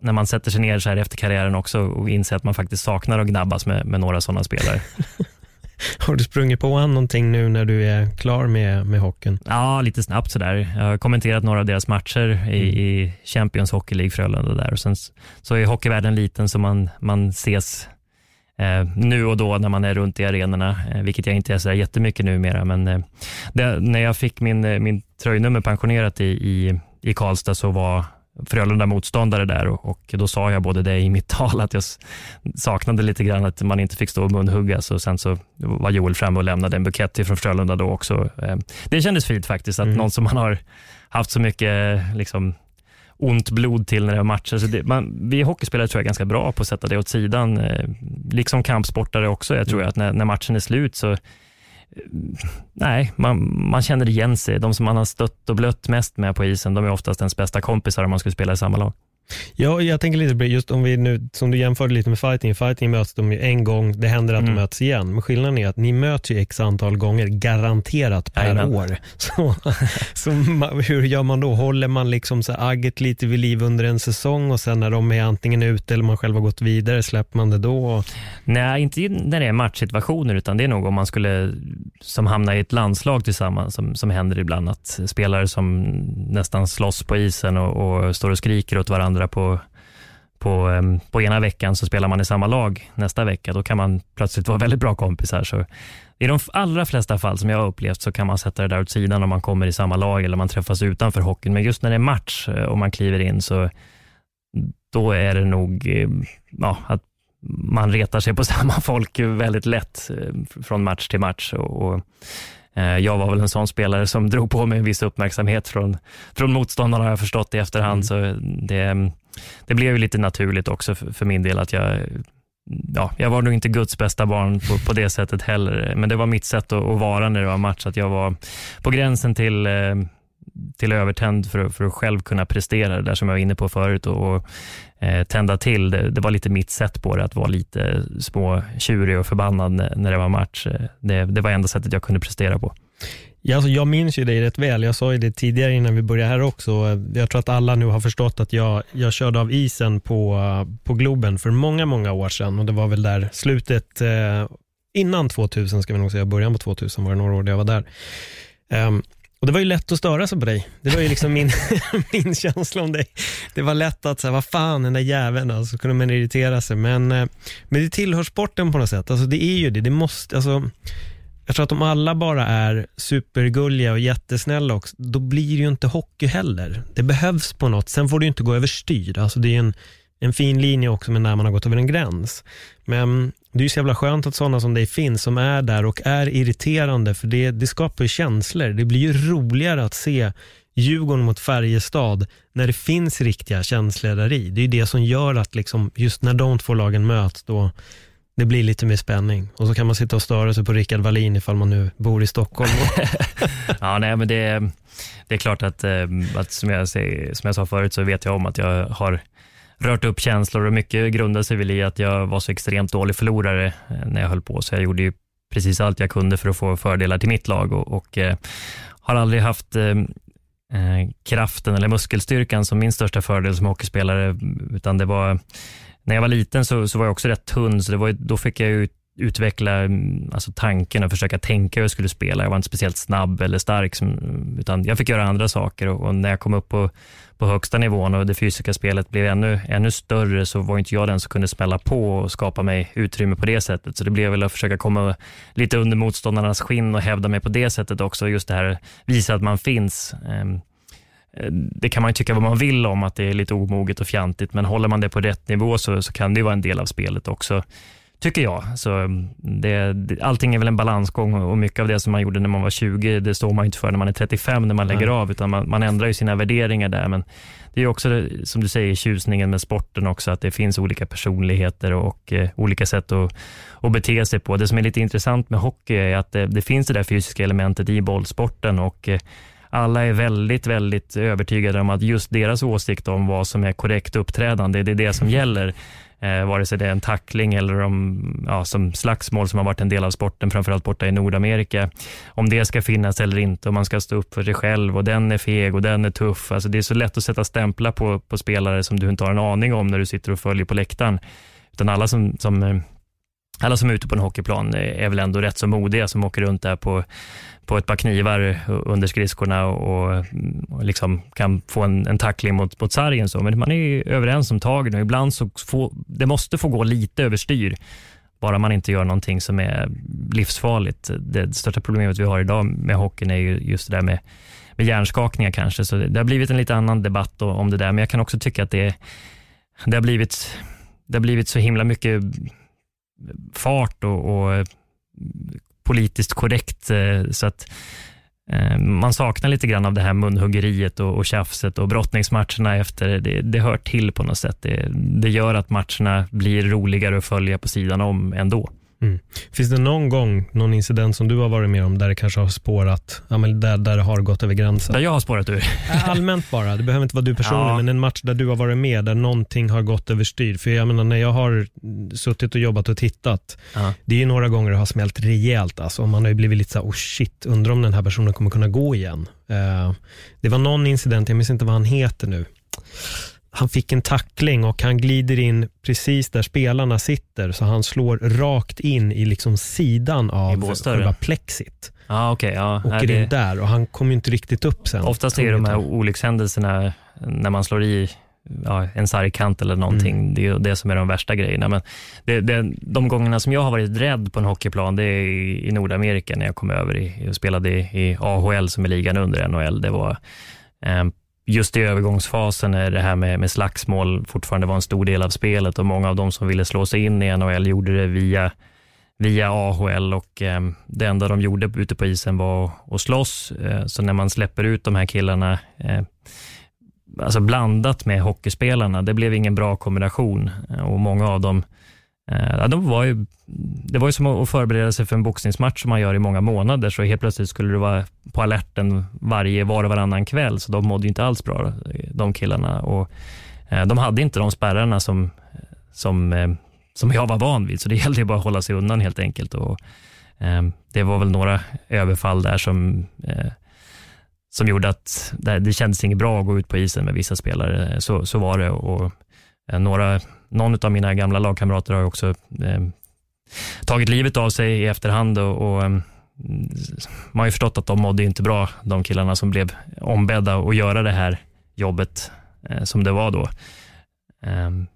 när man sätter sig ner så här efter karriären också och inser att man faktiskt saknar att gnabbas med, med några sådana spelare. Har du sprungit på någonting nu när du är klar med, med hockeyn? Ja, lite snabbt sådär. Jag har kommenterat några av deras matcher i, mm. i Champions Hockey League Frölunda där. Och sen så är hockeyvärlden liten så man, man ses eh, nu och då när man är runt i arenorna, eh, vilket jag inte är så jättemycket numera. Men eh, det, när jag fick min, eh, min tröjnummer pensionerat i, i, i Karlstad så var Frölunda motståndare där och, och, då sa jag både det i mitt tal att jag saknade lite grann att man inte fick stå och munhuggas och sen så var Joel framme och lämnade en bukett från Frölunda då också. Eh, det kändes fint faktiskt att mm. någon som man har haft så mycket liksom, ont blod till när det är matcher. Så det, man, vi hockeyspelare tror jag är ganska bra på att sätta det åt sidan, eh, liksom kampsportare också. Jag tror mm. att när, när matchen är slut så nej, man, man känner igen sig. De som man har stött och blött mest med på isen, de är oftast ens bästa kompisar om man skulle spela i samma lag. Ja, jag tänker lite på just om vi nu, som du jämförde lite med fighting. fighting möts de ju en gång, det händer att mm. de möts igen. Men skillnaden är att ni möts ju x antal gånger garanterat per Amen. år. Så, så hur gör man då? Håller man liksom så agget lite vid liv under en säsong och sen när de är antingen ute eller man själv har gått vidare, släpper man det då? Nej, inte när det är matchsituationer, utan det är nog om man skulle som hamna i ett landslag tillsammans, som, som händer ibland, att spelare som nästan slåss på isen och, och står och skriker åt varandra varandra på, på, ehm, på ena veckan så spelar man i samma lag nästa vecka. Då kan man plötsligt vara väldigt bra kompisar. Så I de allra flesta fall som jag har upplevt så kan man sätta det där åt sidan om man kommer i samma lag eller man träffas utanför hockeyn. Men just när det är match eh, och man kliver in så då är det nog ehm, ja, att man retar sig på samma folk väldigt lätt eh, från match till match. Och, och jag var väl en sån spelare som drog på mig en viss uppmärksamhet från, från motståndarna har jag förstått i efterhand. Mm. Så det, det blev ju lite naturligt också för, för, min del att jag Ja, jag var nog inte Guds bästa barn på, på det sättet heller, men det var mitt sätt att, att vara när det var match. Att jag var på gränsen till, eh, till övertänd för, för att själv kunna prestera det där som jag var inne på förut och, och eh, tända till. Det, det, var lite mitt sätt på det, att vara lite små tjurig och förbannad när, när det var match. Eh, det, det var enda sättet jag kunde prestera på. Ja, alltså jag minns ju dig rätt väl. Jag sa ju det tidigare innan vi började här också. Jag tror att alla nu har förstått att jag, jag körde av isen på, på Globen för många, många år sedan och det var väl där slutet eh, innan 2000 ska vi nog säga, början på 2000 var det några år där jag var där. Um, och Det var ju lätt att störa sig på dig. Det var ju liksom min, min känsla om dig. Det var lätt att säga, vad fan den där jäveln, alltså, så kunde man irritera sig. Men, eh, men det tillhör sporten på något sätt. Alltså, det är ju det. det måste, alltså, jag tror att om alla bara är supergulliga och jättesnälla också, då blir det ju inte hockey heller. Det behövs på något. Sen får det ju inte gå överstyr. Alltså det är en, en fin linje också med när man har gått över en gräns. Men det är ju så jävla skönt att sådana som dig finns, som är där och är irriterande, för det, det skapar ju känslor. Det blir ju roligare att se Djurgården mot Färjestad när det finns riktiga känslor där i. Det är ju det som gör att liksom, just när de två lagen möts, då, det blir lite mer spänning. Och så kan man sitta och störa sig på Rickard Wallin ifall man nu bor i Stockholm. ja, nej, men det, det är klart att, eh, att som, jag, som jag sa förut så vet jag om att jag har rört upp känslor och mycket grundar sig väl i att jag var så extremt dålig förlorare eh, när jag höll på. Så jag gjorde ju precis allt jag kunde för att få fördelar till mitt lag och, och eh, har aldrig haft eh, eh, kraften eller muskelstyrkan som min största fördel som hockeyspelare, utan det var när jag var liten så, så var jag också rätt tunn, så det var, då fick jag ut, utveckla mm, alltså tanken och försöka tänka hur jag skulle spela. Jag var inte speciellt snabb eller stark, som, utan jag fick göra andra saker. Och, och, när jag kom upp på, på högsta nivån och det fysiska spelet blev ännu, ännu större, så var inte jag den som kunde smälla på och skapa mig utrymme på det sättet. Så det blev väl att försöka komma lite under motståndarnas skinn och hävda mig på det sättet också. Just det här, visa att man finns. Ehm, eh, det kan man ju tycka vad man vill om, att det är lite omoget och fjantigt, men håller man det på rätt nivå så, så kan det vara en del av spelet också, tycker jag. Så mm, det, allting är väl en balansgång och mycket av det som man gjorde när man var 20, det står man inte för när man är 35 när man lägger av, utan man, man, ändrar ju sina värderingar där. Men det är också, som du säger, tjusningen med sporten också, att det finns olika personligheter och eh, olika sätt att, att bete sig på. Det som är lite intressant med hockey är att det, det finns det där fysiska elementet i bollsporten och eh, alla är väldigt, väldigt övertygade om att just deras åsikt om vad som är korrekt uppträdande, det är det som gäller. Eh, vare sig det är en tackling eller om, ja, som slagsmål som har varit en del av sporten, framförallt borta i Nordamerika. Om det ska finnas eller inte, om man ska stå upp för sig själv och den är feg och den är tuff. Alltså det är så lätt att sätta stämplar på, på spelare som du inte har en aning om när du sitter och följer på läktaren. Utan alla som, som eh, alla som är ute på en hockeyplan är väl ändå rätt så modiga som åker runt där på, på ett par knivar under skridskorna och, och liksom kan få en, en tackling mot, mot sargen. Så. Men man är överens om tagen och ibland så få, det måste få gå lite överstyr bara man inte gör någonting som är livsfarligt. Det största problemet vi har idag med hockeyn är ju just det där med, med hjärnskakningar kanske. Så det har blivit en lite annan debatt om det där, men jag kan också tycka att det, det, har, blivit, det har blivit så himla mycket fart och, och eh, politiskt korrekt eh, så att eh, man saknar lite grann av det här munhuggeriet och, och tjafset och brottningsmatcherna efter. Det, det hör till på något sätt. Det, det gör att matcherna blir roligare att följa på sidan om ändå. Mm. Finns det någon gång, någon incident som du har varit med om där det kanske har spårat, ja, men där, där det har gått över gränsen? Där jag har spårat ur? Allmänt bara, det behöver inte vara du personligen, ja. men en match där du har varit med, där någonting har gått överstyr. För jag menar, när jag har suttit och jobbat och tittat, ja. det är några gånger det har smält rejält. Alltså, man har ju blivit lite så här, oh shit, undrar om den här personen kommer kunna gå igen. Uh, det var någon incident, jag minns inte vad han heter nu, han fick en tackling och han glider in precis där spelarna sitter, så han slår rakt in i liksom sidan av själva plexit. Ah, okay, ja. Åker det... in där och han kommer inte riktigt upp sen. Oftast är de här olyckshändelserna när man slår i ja, en sargkant eller någonting, mm. det är det som är de värsta grejerna. Men det, det, de gångerna som jag har varit rädd på en hockeyplan, det är i, i Nordamerika när jag kom över i, och spelade i, i AHL som är ligan under NHL. Det var eh, just i övergångsfasen när det här med, med slagsmål fortfarande var en stor del av spelet och många av de som ville slå sig in i NHL gjorde det via, via AHL och eh, det enda de gjorde ute på isen var att slåss. Eh, så när man släpper ut de här killarna eh, alltså blandat med hockeyspelarna, det blev ingen bra kombination eh, och många av dem Eh, de var ju, det var ju som att förbereda sig för en boxningsmatch som man gör i många månader, så helt plötsligt skulle du vara på alerten varje, var och varannan kväll, så de mådde inte alls bra, eh, de killarna. Och, eh, de hade inte de spärrarna som, som, eh, som jag var van vid, så det gällde bara att hålla sig undan helt enkelt. Och, eh, det var väl några överfall där som, som gjorde att det, det kändes inget bra att gå ut på isen med vissa spelare. Så, så var det. Och, några någon av mina gamla lagkamrater har också eh, tagit livet av sig i efterhand och, och eh, man har ju förstått att de mådde inte bra, de killarna som blev ombedda att göra det här jobbet eh, som det var då. Um,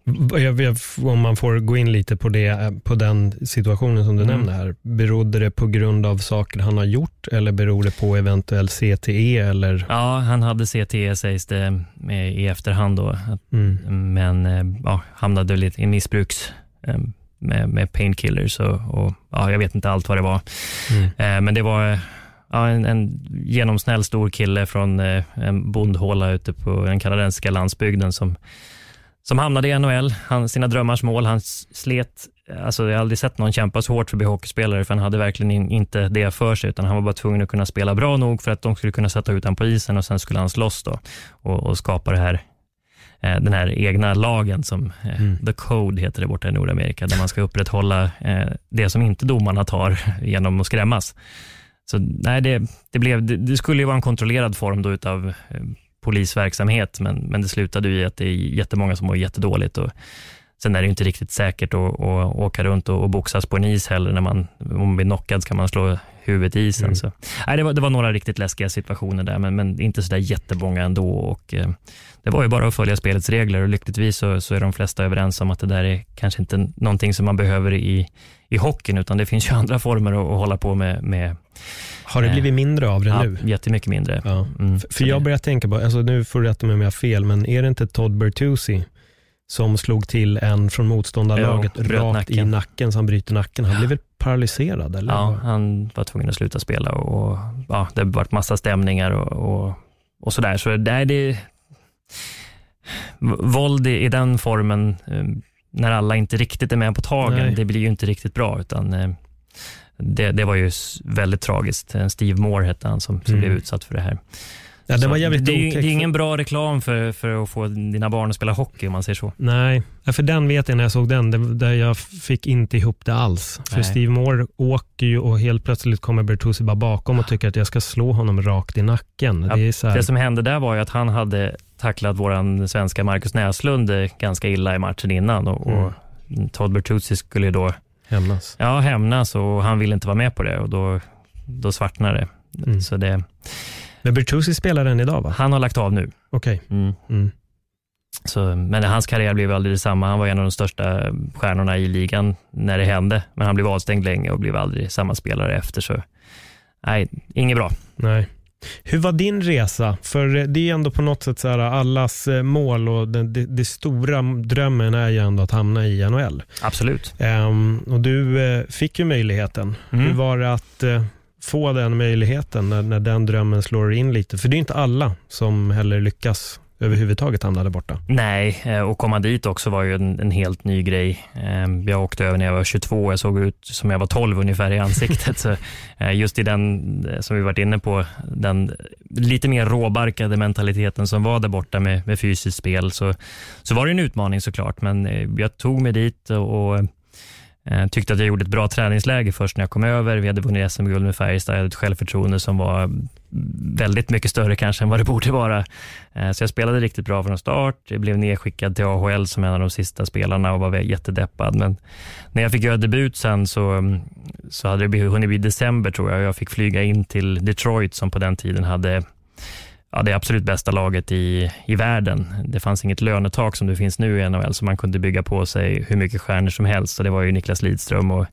Om man får gå in lite på, det, eh, på den situationen som du mm. nämnde här. Berodde det på grund av saker han har gjort eller beror det på eventuell CTE? Eller? Ja, han hade CTE sägs det i efterhand. Då. Mm. Men eh, ja, hamnade lite i missbruks eh, med, med painkillers och, och, ja, jag vet inte allt vad det var. Mm. Men det var ja, en, en genomsnäll stor kille från en bondhåla ute på den kanadensiska landsbygden som som hamnade i NHL, han, sina drömmars mål. Han slet, alltså jag har aldrig sett någon kämpa så hårt för att bli hockeyspelare, för han hade verkligen in, inte det för sig, utan han var bara tvungen att kunna spela bra nog för att de skulle kunna sätta ut honom på isen och sen skulle han slåss då och, och skapa det här eh, den här egna lagen som eh, mm. The Code heter det borta i Nordamerika, där man ska upprätthålla eh, det som inte domarna tar genom att skrämmas. Så nej, det, det, blev, det, det skulle ju vara en kontrollerad form då utav polisverksamhet, men, men det slutade i att det är jättemånga som mår jättedåligt. Och sen är det inte riktigt säkert att, att åka runt och, och boxas på en is heller. När man, om man blir knockad kan man slå huvudet i isen. Mm. Så, nej, det, var, det var några riktigt läskiga situationer där, men, men inte så där jättemånga ändå. Och, eh, det var ju bara att följa spelets regler och lyckligtvis så, så är de flesta överens om att det där är kanske inte någonting som man behöver i, i hockeyn, utan det finns ju andra former att, att hålla på med, med har det blivit mindre av det ja, nu? Jättemycket mindre. Ja. Mm, för jag börjar tänka på, alltså nu får du rätta mig om jag har fel, men är det inte Todd Bertuzzi som slog till en från motståndarlaget jo, rakt nacken. i nacken så han bryter nacken? Han blev väl paralyserad? Eller? Ja, han var tvungen att sluta spela och ja, det har varit massa stämningar och, och, och sådär. Så nej, det, våld i, i den formen, eh, när alla inte riktigt är med på tagen, det blir ju inte riktigt bra. utan eh, det, det var ju väldigt tragiskt. Steve Moore hette han som, som mm. blev utsatt för det här. Ja, det, var jävligt det, det är ingen bra reklam för, för att få dina barn att spela hockey om man säger så. Nej, för den vet jag när jag såg den, det, där jag fick inte ihop det alls. För Nej. Steve Moore åker ju och helt plötsligt kommer Bertuzzi bara bakom och tycker att jag ska slå honom rakt i nacken. Ja, det, det, som hände där var ju att han hade tacklat vår svenska Marcus Näslund ganska illa i matchen innan och, mm. och Todd Bertuzzi skulle då Hämnas. Ja, hämnas och han ville inte vara med på det och då, då svartnade det. Mm. Så det. Men Bertuzzi spelar än idag va? Han har lagt av nu. Okej. Mm. Mm. Så, men hans karriär blev aldrig detsamma. Han var en av de största stjärnorna i ligan när det hände, men han blev avstängd länge och blev aldrig samma spelare efter. Så nej, inget bra. Nej. Hur var din resa? För det är ändå på något sätt så här, allas eh, mål och det, det, det stora drömmen är ju ändå att hamna i NHL. Absolut. Ehm, och du eh, fick ju möjligheten. Mm. Hur var det att eh, få den möjligheten när, när den drömmen slår in lite? För det är inte alla som heller lyckas överhuvudtaget hamna där borta. Nej, eh, och komma dit också var ju en, en helt ny grej. Eh, Jag åkte över när jag var 22 och jag såg ut som jag var 12 ungefär i ansiktet. Så eh, just i den, som vi varit inne på, den lite mer råbarkade mentaliteten som var där borta med, med fysiskt spel, så, så var det en utmaning såklart. Men jag tog mig dit och, tyckte att jag gjorde ett bra träningsläge först när jag kom över. Vi hade vunnit SM-guld med Färjestad, jag hade ett självförtroende som var väldigt mycket större kanske än vad det borde vara. Eh, så jag spelade riktigt bra från start. Jag blev nedskickad till AHL som en av de sista spelarna och var jättedeppad. Men när jag fick göra debut sen så, mm, så hade det hunnit bli december tror jag. Jag fick flyga in till Detroit som på den tiden hade ja, det absolut bästa laget i, i världen. Det fanns inget lönetak som det finns nu i NHL, så man kunde bygga på sig hur mycket stjärnor som helst. Så det var ju Niklas Lidström och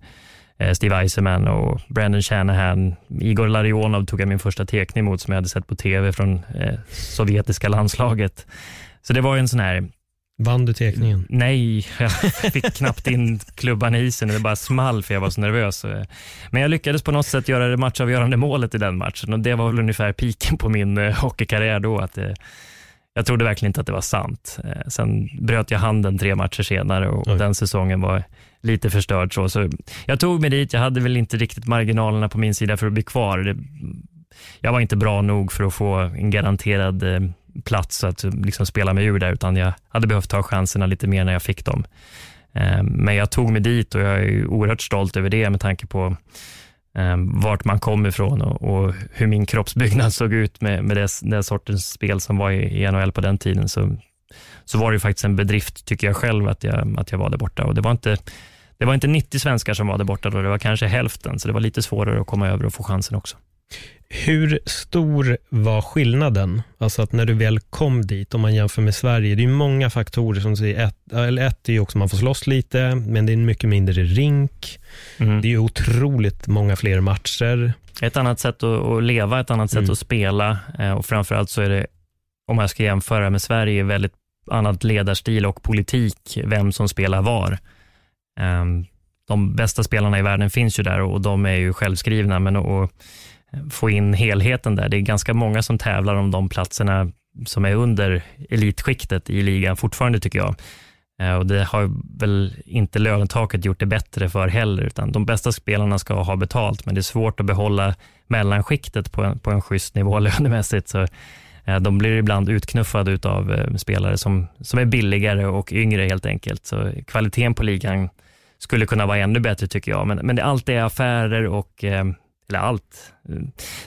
Steve Eisenman och Brandon Shanahan. Igor Larionov tog jag min första tekning mot som jag hade sett på tv från eh, sovjetiska landslaget. Så det var ju en sån här, Vann du tekningen? nej, jag fick knappt in klubban i isen, det bara small för jag var så nervös. Men jag lyckades på något sätt göra det matchavgörande målet i den matchen och det var väl ungefär piken på min eh, hockeykarriär då. Att, eh, jag trodde verkligen inte att det var sant. Eh, Sen bröt jag handen tre matcher senare och Oj. den säsongen var lite förstörd. Så, så jag tog mig dit, jag hade väl inte riktigt marginalerna på min sida för att bli kvar. Det, jag var inte bra nog för att få en garanterad eh, plats att eh, liksom spela mig ur där, utan jag hade behövt ta chanserna lite mer när jag fick dem. Eh, Men jag tog mig dit och jag är oerhört stolt över det med tanke på eh, vart man kom ifrån och, och hur min kroppsbyggnad såg ut med, med det, den sortens spel som var i, i NHL på den tiden. Så, så var det ju faktiskt en bedrift, tycker jag själv, att jag, att jag var där borta. Och det var inte det var inte 90 svenskar som var där borta då, det var kanske hälften, så det var lite svårare att komma över och få chansen också. Hur stor var skillnaden? Alltså att när du väl kom dit, om man jämför med Sverige, det är ju många faktorer som säger, ett, eller ett är ju också att man får slåss lite, men det är en mycket mindre rink. Mm. Det är otroligt många fler matcher. Ett annat sätt att, att leva, ett annat sätt Mm. att spela eh, och framförallt så är det, om jag ska jämföra med Sverige, väldigt annat ledarstil och politik, vem som spelar var. Ehm, de bästa spelarna i världen finns ju där och de är ju självskrivna, men att få in helheten där, det är ganska många som tävlar om de platserna som är under elitskiktet i ligan fortfarande tycker jag. Ehm, och Det har väl inte lönetaket gjort det bättre för heller, utan de bästa spelarna ska ha betalt, men det är svårt att behålla mellanskiktet på en, på en schysst nivå lönemässigt. Så eh, de blir ibland utknuffade av eh, spelare som, som är billigare och yngre helt enkelt. Så kvaliteten på ligan skulle kunna vara ännu bättre tycker jag, men, men det, allt är affärer och, eh, eller allt, eh,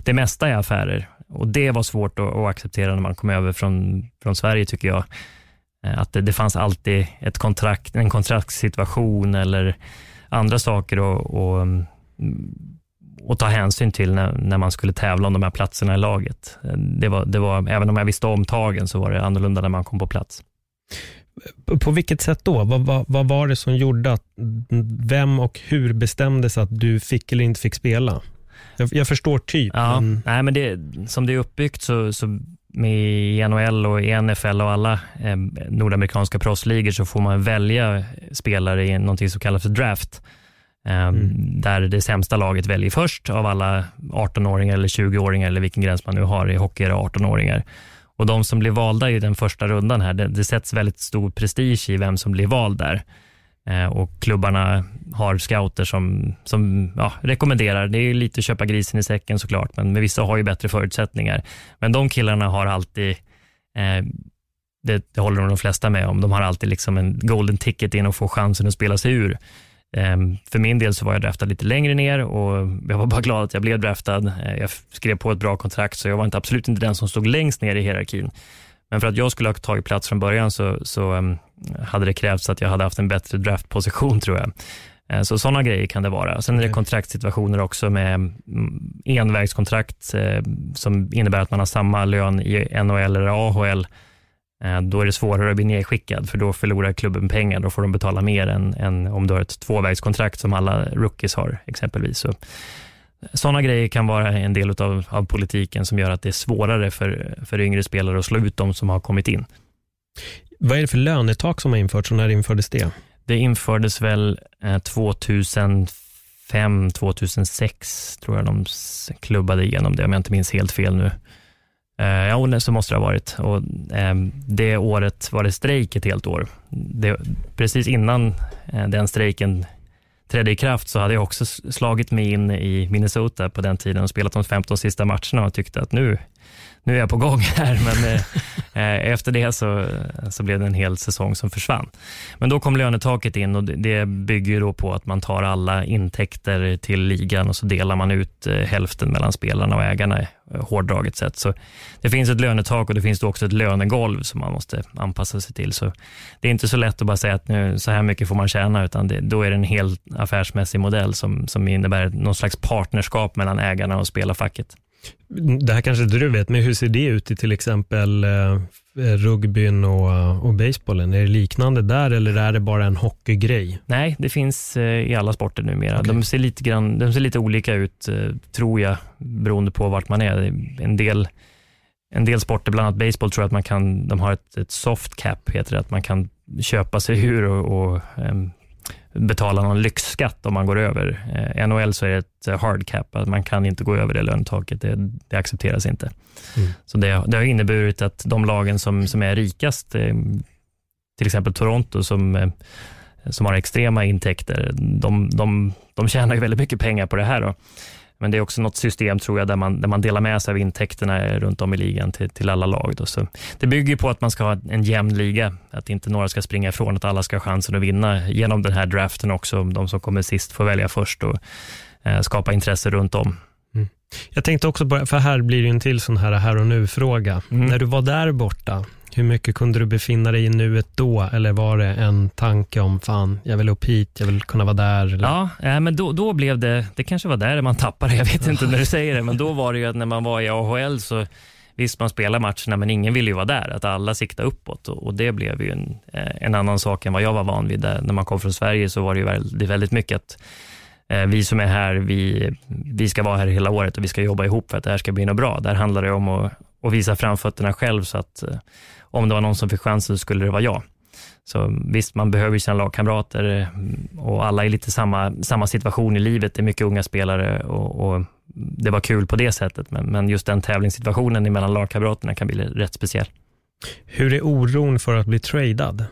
det mesta är affärer och det var svårt att, att acceptera när man kom över från, från Sverige tycker jag. Eh, att det, det fanns alltid ett kontrakt, en kontraktssituation eller andra saker att, att, mm, att ta hänsyn till när, när man skulle tävla om de här platserna i laget. Det var, det var, även om jag visste om tagen så var det annorlunda när man kom på plats. På- vilket sätt då? Vad, vad, vad var det som gjorde att, vem och hur bestämdes att du fick eller inte fick spela? Jag, jag förstår typ, Ja, men nej, men det, som det är uppbyggt så, så med NHL och i NFL och alla eh, nordamerikanska proffsligor så får man välja spelare i någonting som kallas för draft. Eh, Mm. Där det sämsta laget väljer först av alla 18-åringar eller 20-åringar eller vilken gräns man nu har i hockey är det 18-åringar. Och de som blir valda i den första rundan här, det, det sätts väldigt stor prestige i vem som blir vald där. Eh, och klubbarna har scouter som, som ja, rekommenderar. Det är lite köpa grisen i säcken såklart, men, men vissa har ju bättre förutsättningar. Men de killarna har alltid, eh, det, det håller nog de flesta med om, de har alltid liksom en golden ticket in och få chansen att spela sig ur. Eh, för min del så var jag draftad lite längre ner och jag var bara glad att jag blev draftad. Eh, jag skrev på ett bra kontrakt, så jag var inte, absolut inte den som stod längst ner i hierarkin. Men för att jag skulle ha tagit plats från början så, så um, hade det krävts att jag hade haft en bättre draftposition tror jag. Eh, så sådana grejer kan det vara. Sen är det kontraktssituationer också med mm, envägskontrakt eh, som innebär att man har samma lön i NHL eller AHL. Eh, då är det svårare att bli nedskickad, för då förlorar klubben pengar. Då får de betala mer än, än om du har ett tvåvägskontrakt som alla rookies har exempelvis. Så, sådana grejer kan vara en del av, av politiken som gör att det är svårare för, för yngre spelare att slå ut de som har kommit in. Vad är det för lönetak som har införts och när infördes det? Det infördes väl 2005, 2006 tror jag de klubbade igenom det, om jag inte minns helt fel nu. Eh, ja, så måste det ha varit. Och, eh, det året var det strejk ett helt år. Det, precis innan eh, den strejken trädde i kraft så hade jag också slagit mig in i Minnesota på den tiden och spelat de 15 sista matcherna och tyckte att nu, nu är jag på gång här, men eh, eh, efter det så, så blev det en hel säsong som försvann. Men då kom lönetaket in och det, bygger då på att man tar alla intäkter till ligan och så delar man ut eh, hälften mellan spelarna och ägarna, eh, hårdraget sett. Så det finns ett lönetak och det finns då också ett lönegolv som man måste anpassa sig till. Så det är inte så lätt att bara säga att nu, så här mycket får man tjäna, utan det, då är det en helt affärsmässig modell som, som innebär någon slags partnerskap mellan ägarna och spelarfacket. Det här kanske inte du vet, men hur ser det ut i till exempel eh, rugbyn och, och basebollen? Är det liknande där eller är det bara en hockeygrej? Nej, det finns eh, i alla sporter numera. Okay. De, ser lite grann, de ser lite olika ut, eh, tror jag, beroende på vart man är. En del, en del sporter, bland annat baseball, tror jag att man kan, de har ett, ett soft cap, heter det, att man kan köpa sig ur och, och um, betala någon lyxskatt om man går över. Eh, NHL så är det ett eh, hard cap, att man kan inte gå över det lönetaket. Det, det accepteras inte. Mm. Så det, det, har inneburit att de lagen som, som är rikast, eh, till exempel Toronto som, eh, som har extrema intäkter, de, de, de tjänar ju väldigt mycket pengar på det här. Då. Men det är också något system tror jag där man, där man delar med sig av intäkterna runt om i ligan till, till alla lag. Då. Så det bygger på att man ska ha en jämn liga, att inte några ska springa ifrån, att alla ska ha chansen att vinna genom den här draften också. De som kommer sist får välja först och eh, skapa intresse runt om. Mm. Jag tänkte också på, för här blir det en till sån här här och nu-fråga. Mm. När du var där borta, hur mycket kunde du befinna dig i nuet då? Eller var det en tanke om, fan, jag vill upp hit, jag vill kunna vara där? Eller? Ja, men då, då blev det, det kanske var där man tappade, jag vet inte när du säger det, men då var det ju att när man var i AHL så Visst, man spelar matcherna, men ingen ville ju vara där. Att alla siktade uppåt och, och det blev ju en, eh, en annan sak än vad jag var van vid. Där, när man kom från Sverige så var det ju väldigt, väldigt mycket att eh, vi som är här, vi, vi ska vara här hela året och vi ska jobba ihop för att det här ska bli något bra. Där handlar det om att, att visa framfötterna själv så att om det var någon som fick chansen så skulle det vara jag. Så visst, man behöver sina lagkamrater eh, och alla är lite samma, samma situation i livet. Det är mycket unga spelare och, och det var kul på det sättet, men, men just den tävlingssituationen mellan lagkamraterna kan bli rätt speciell. Hur är oron för att bli tradad?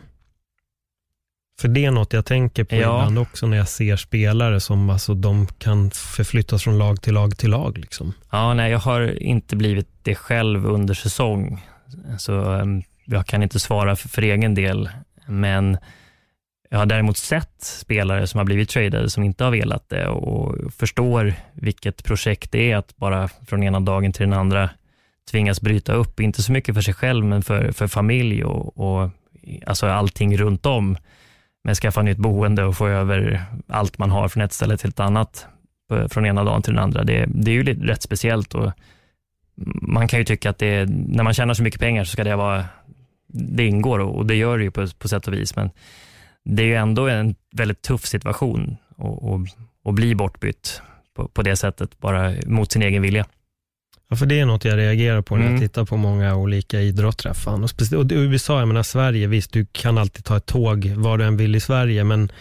För det är något jag tänker på ja. ibland också när jag ser spelare som alltså, de kan förflyttas från lag till lag till lag. Liksom. Ja, nej, jag har inte blivit det själv under säsong. Så um, jag kan inte svara för, för egen del, men jag har däremot sett spelare som har blivit tradade som inte har velat det och förstår vilket projekt det är att bara från ena dagen till den andra tvingas bryta upp, inte så mycket för sig själv, men för, för familj och, och alltså allting runt om. Men skaffa nytt boende och få över allt man har från ett ställe till ett annat från ena dagen till den andra. Det, det är ju rätt speciellt och man kan ju tycka att det, när man tjänar så mycket pengar så ska det vara det ingår och det gör det ju på, på sätt och vis. Men det är ju ändå en väldigt tuff situation att bli bortbytt på, på, det sättet, bara mot sin egen vilja. Ja, för det är något jag reagerar på när mm. jag tittar på många olika idrottare. Fan. Och, och USA, jag menar Sverige, visst du kan alltid ta ett tåg var du än vill i Sverige, men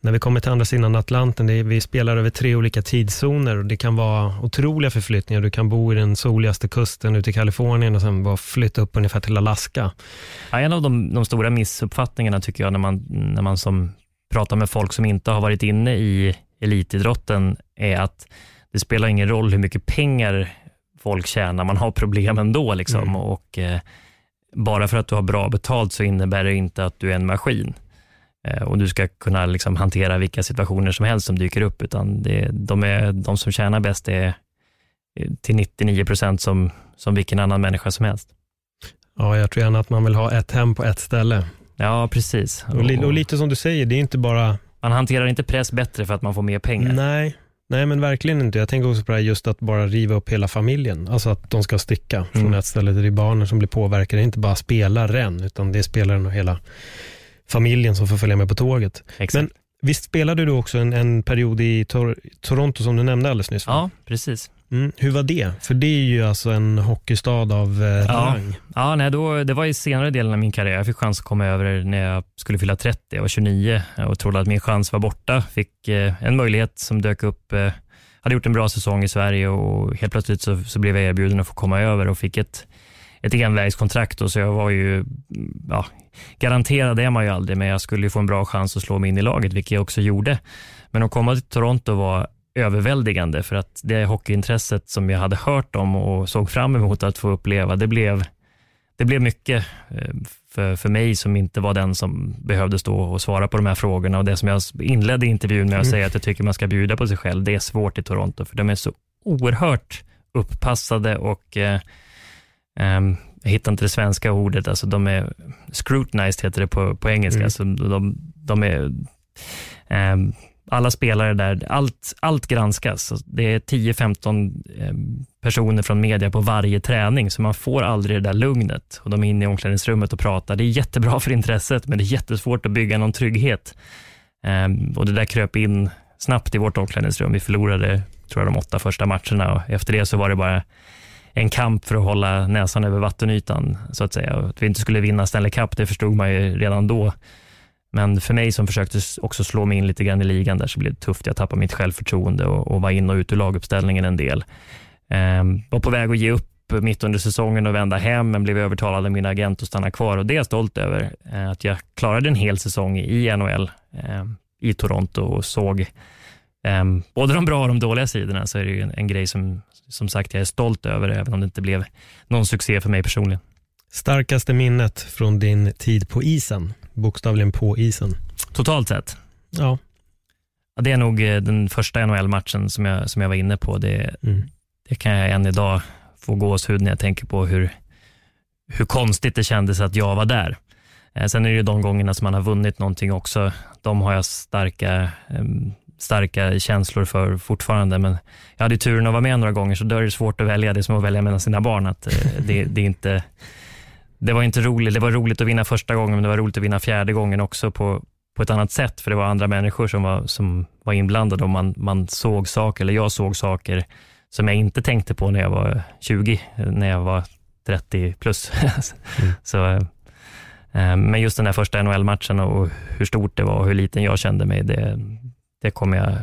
när vi kommer till andra sidan Atlanten, är, vi spelar över tre olika tidszoner och det kan vara otroliga förflyttningar. Du kan bo i den soligaste kusten ute i Kalifornien och sen bara flytta upp ungefär till Alaska. Ja, en av de, de, stora missuppfattningarna tycker jag när man, när man som pratar med folk som inte har varit inne i elitidrotten är att det spelar ingen roll hur mycket pengar folk tjänar, man har problem ändå. Liksom. Mm. Och, eh, bara för att du har bra betalt så innebär det inte att du är en maskin. Eh, och du ska kunna liksom hantera vilka situationer som helst som dyker upp, utan det, de, är, de som tjänar bäst är till 99 procent som, som vilken annan människa som helst. Ja, jag tror gärna att man vill ha ett hem på ett ställe. Ja, precis. Och, och, lite som du säger, det är inte bara man hanterar inte press bättre för att man får mer pengar. Nej, Nej, men verkligen inte. Jag tänker också på det här just att bara riva upp hela familjen. Alltså att de ska sticka mm. från ett ställe. Det är barnen som blir påverkade. Inte bara spelaren, utan det är spelaren och hela familjen som får följa med på tåget. Exakt. Men visst spelade du också en, en period i Tor Toronto som du nämnde alldeles nyss? Va? Ja, precis. Mm. Hur var det? För det är ju alltså en hockeystad av eh, ja. rang. Ja, nej, då, det var i senare delen av min karriär. Jag fick chans att komma över när jag skulle fylla 30. Jag var 29 och trodde att min chans var borta. Fick eh, en möjlighet som dök upp. Eh, hade gjort en bra säsong i Sverige och helt plötsligt så, så blev jag erbjuden att få komma över och fick ett, ett envägskontrakt. Så jag var ju, ja, garanterad är man ju aldrig, men jag skulle få en bra chans att slå mig in i laget, vilket jag också gjorde. Men att komma till Toronto var överväldigande för att det hockeyintresset som jag hade hört om och såg fram emot att få uppleva, det blev, det blev mycket eh, för, för mig som inte var den som behövde stå och svara på de här frågorna. Och Det som jag inledde intervjun med att mm. säga att jag tycker man ska bjuda på sig själv, det är svårt i Toronto, för de är så oerhört upppassade och eh, um, jag hittar inte det svenska ordet, alltså de är scrutinized heter det på, på engelska. Mm. Alltså de, de är um, alla spelare där, allt, allt granskas. Det är 10-15 eh, personer från media på varje träning, så man får aldrig det där lugnet. Och de är inne i omklädningsrummet och pratar. Det är jättebra för intresset, men det är jättesvårt att bygga någon trygghet. Ehm, och det där kröp in snabbt i vårt omklädningsrum. Vi förlorade, tror jag, de åtta första matcherna och efter det så var det bara en kamp för att hålla näsan över vattenytan, så att säga. Att vi inte skulle vinna Stanley Cup, det förstod man ju redan då. Men för mig som försökte också slå mig in lite grann i ligan där så blev det tufft. Jag tappade mitt självförtroende och, och var in och ut ur laguppställningen en del. Ehm, var på väg att ge upp mitt under säsongen och vända hem, men blev övertalad av min agent att stanna kvar och det är jag stolt över. Eh, att jag klarade en hel säsong i NHL ehm, i Toronto och såg eh, både de bra och de dåliga sidorna, så är det en, en grej som, som sagt jag är stolt över, även om det inte blev någon succé för mig personligen. Starkaste minnet från din tid på isen? bokstavligen på isen. Totalt sett? Ja. ja det är nog eh, den första NHL-matchen som jag, som jag var inne på. Det, mm. det kan jag än idag få gåshud när jag tänker på hur, hur konstigt det kändes att jag var där. Eh, sen är det ju de gångerna som man har vunnit någonting också. De har jag starka, starka känslor för fortfarande. Men jag hade turen att vara med några gånger, så då är det svårt att välja. Det är som att välja mellan sina barn. Att eh, det, det är inte det var inte roligt. Det var roligt att vinna första gången, men det var roligt att vinna fjärde gången också på, på ett annat sätt, för det var andra människor som var, som var inblandade och man, man såg saker, eller jag såg saker som jag inte tänkte på när jag var 20, när jag var 30 plus. mm. Så, eh, men just den där första NHL-matchen och hur stort det var och hur liten jag kände mig, det, det kommer jag,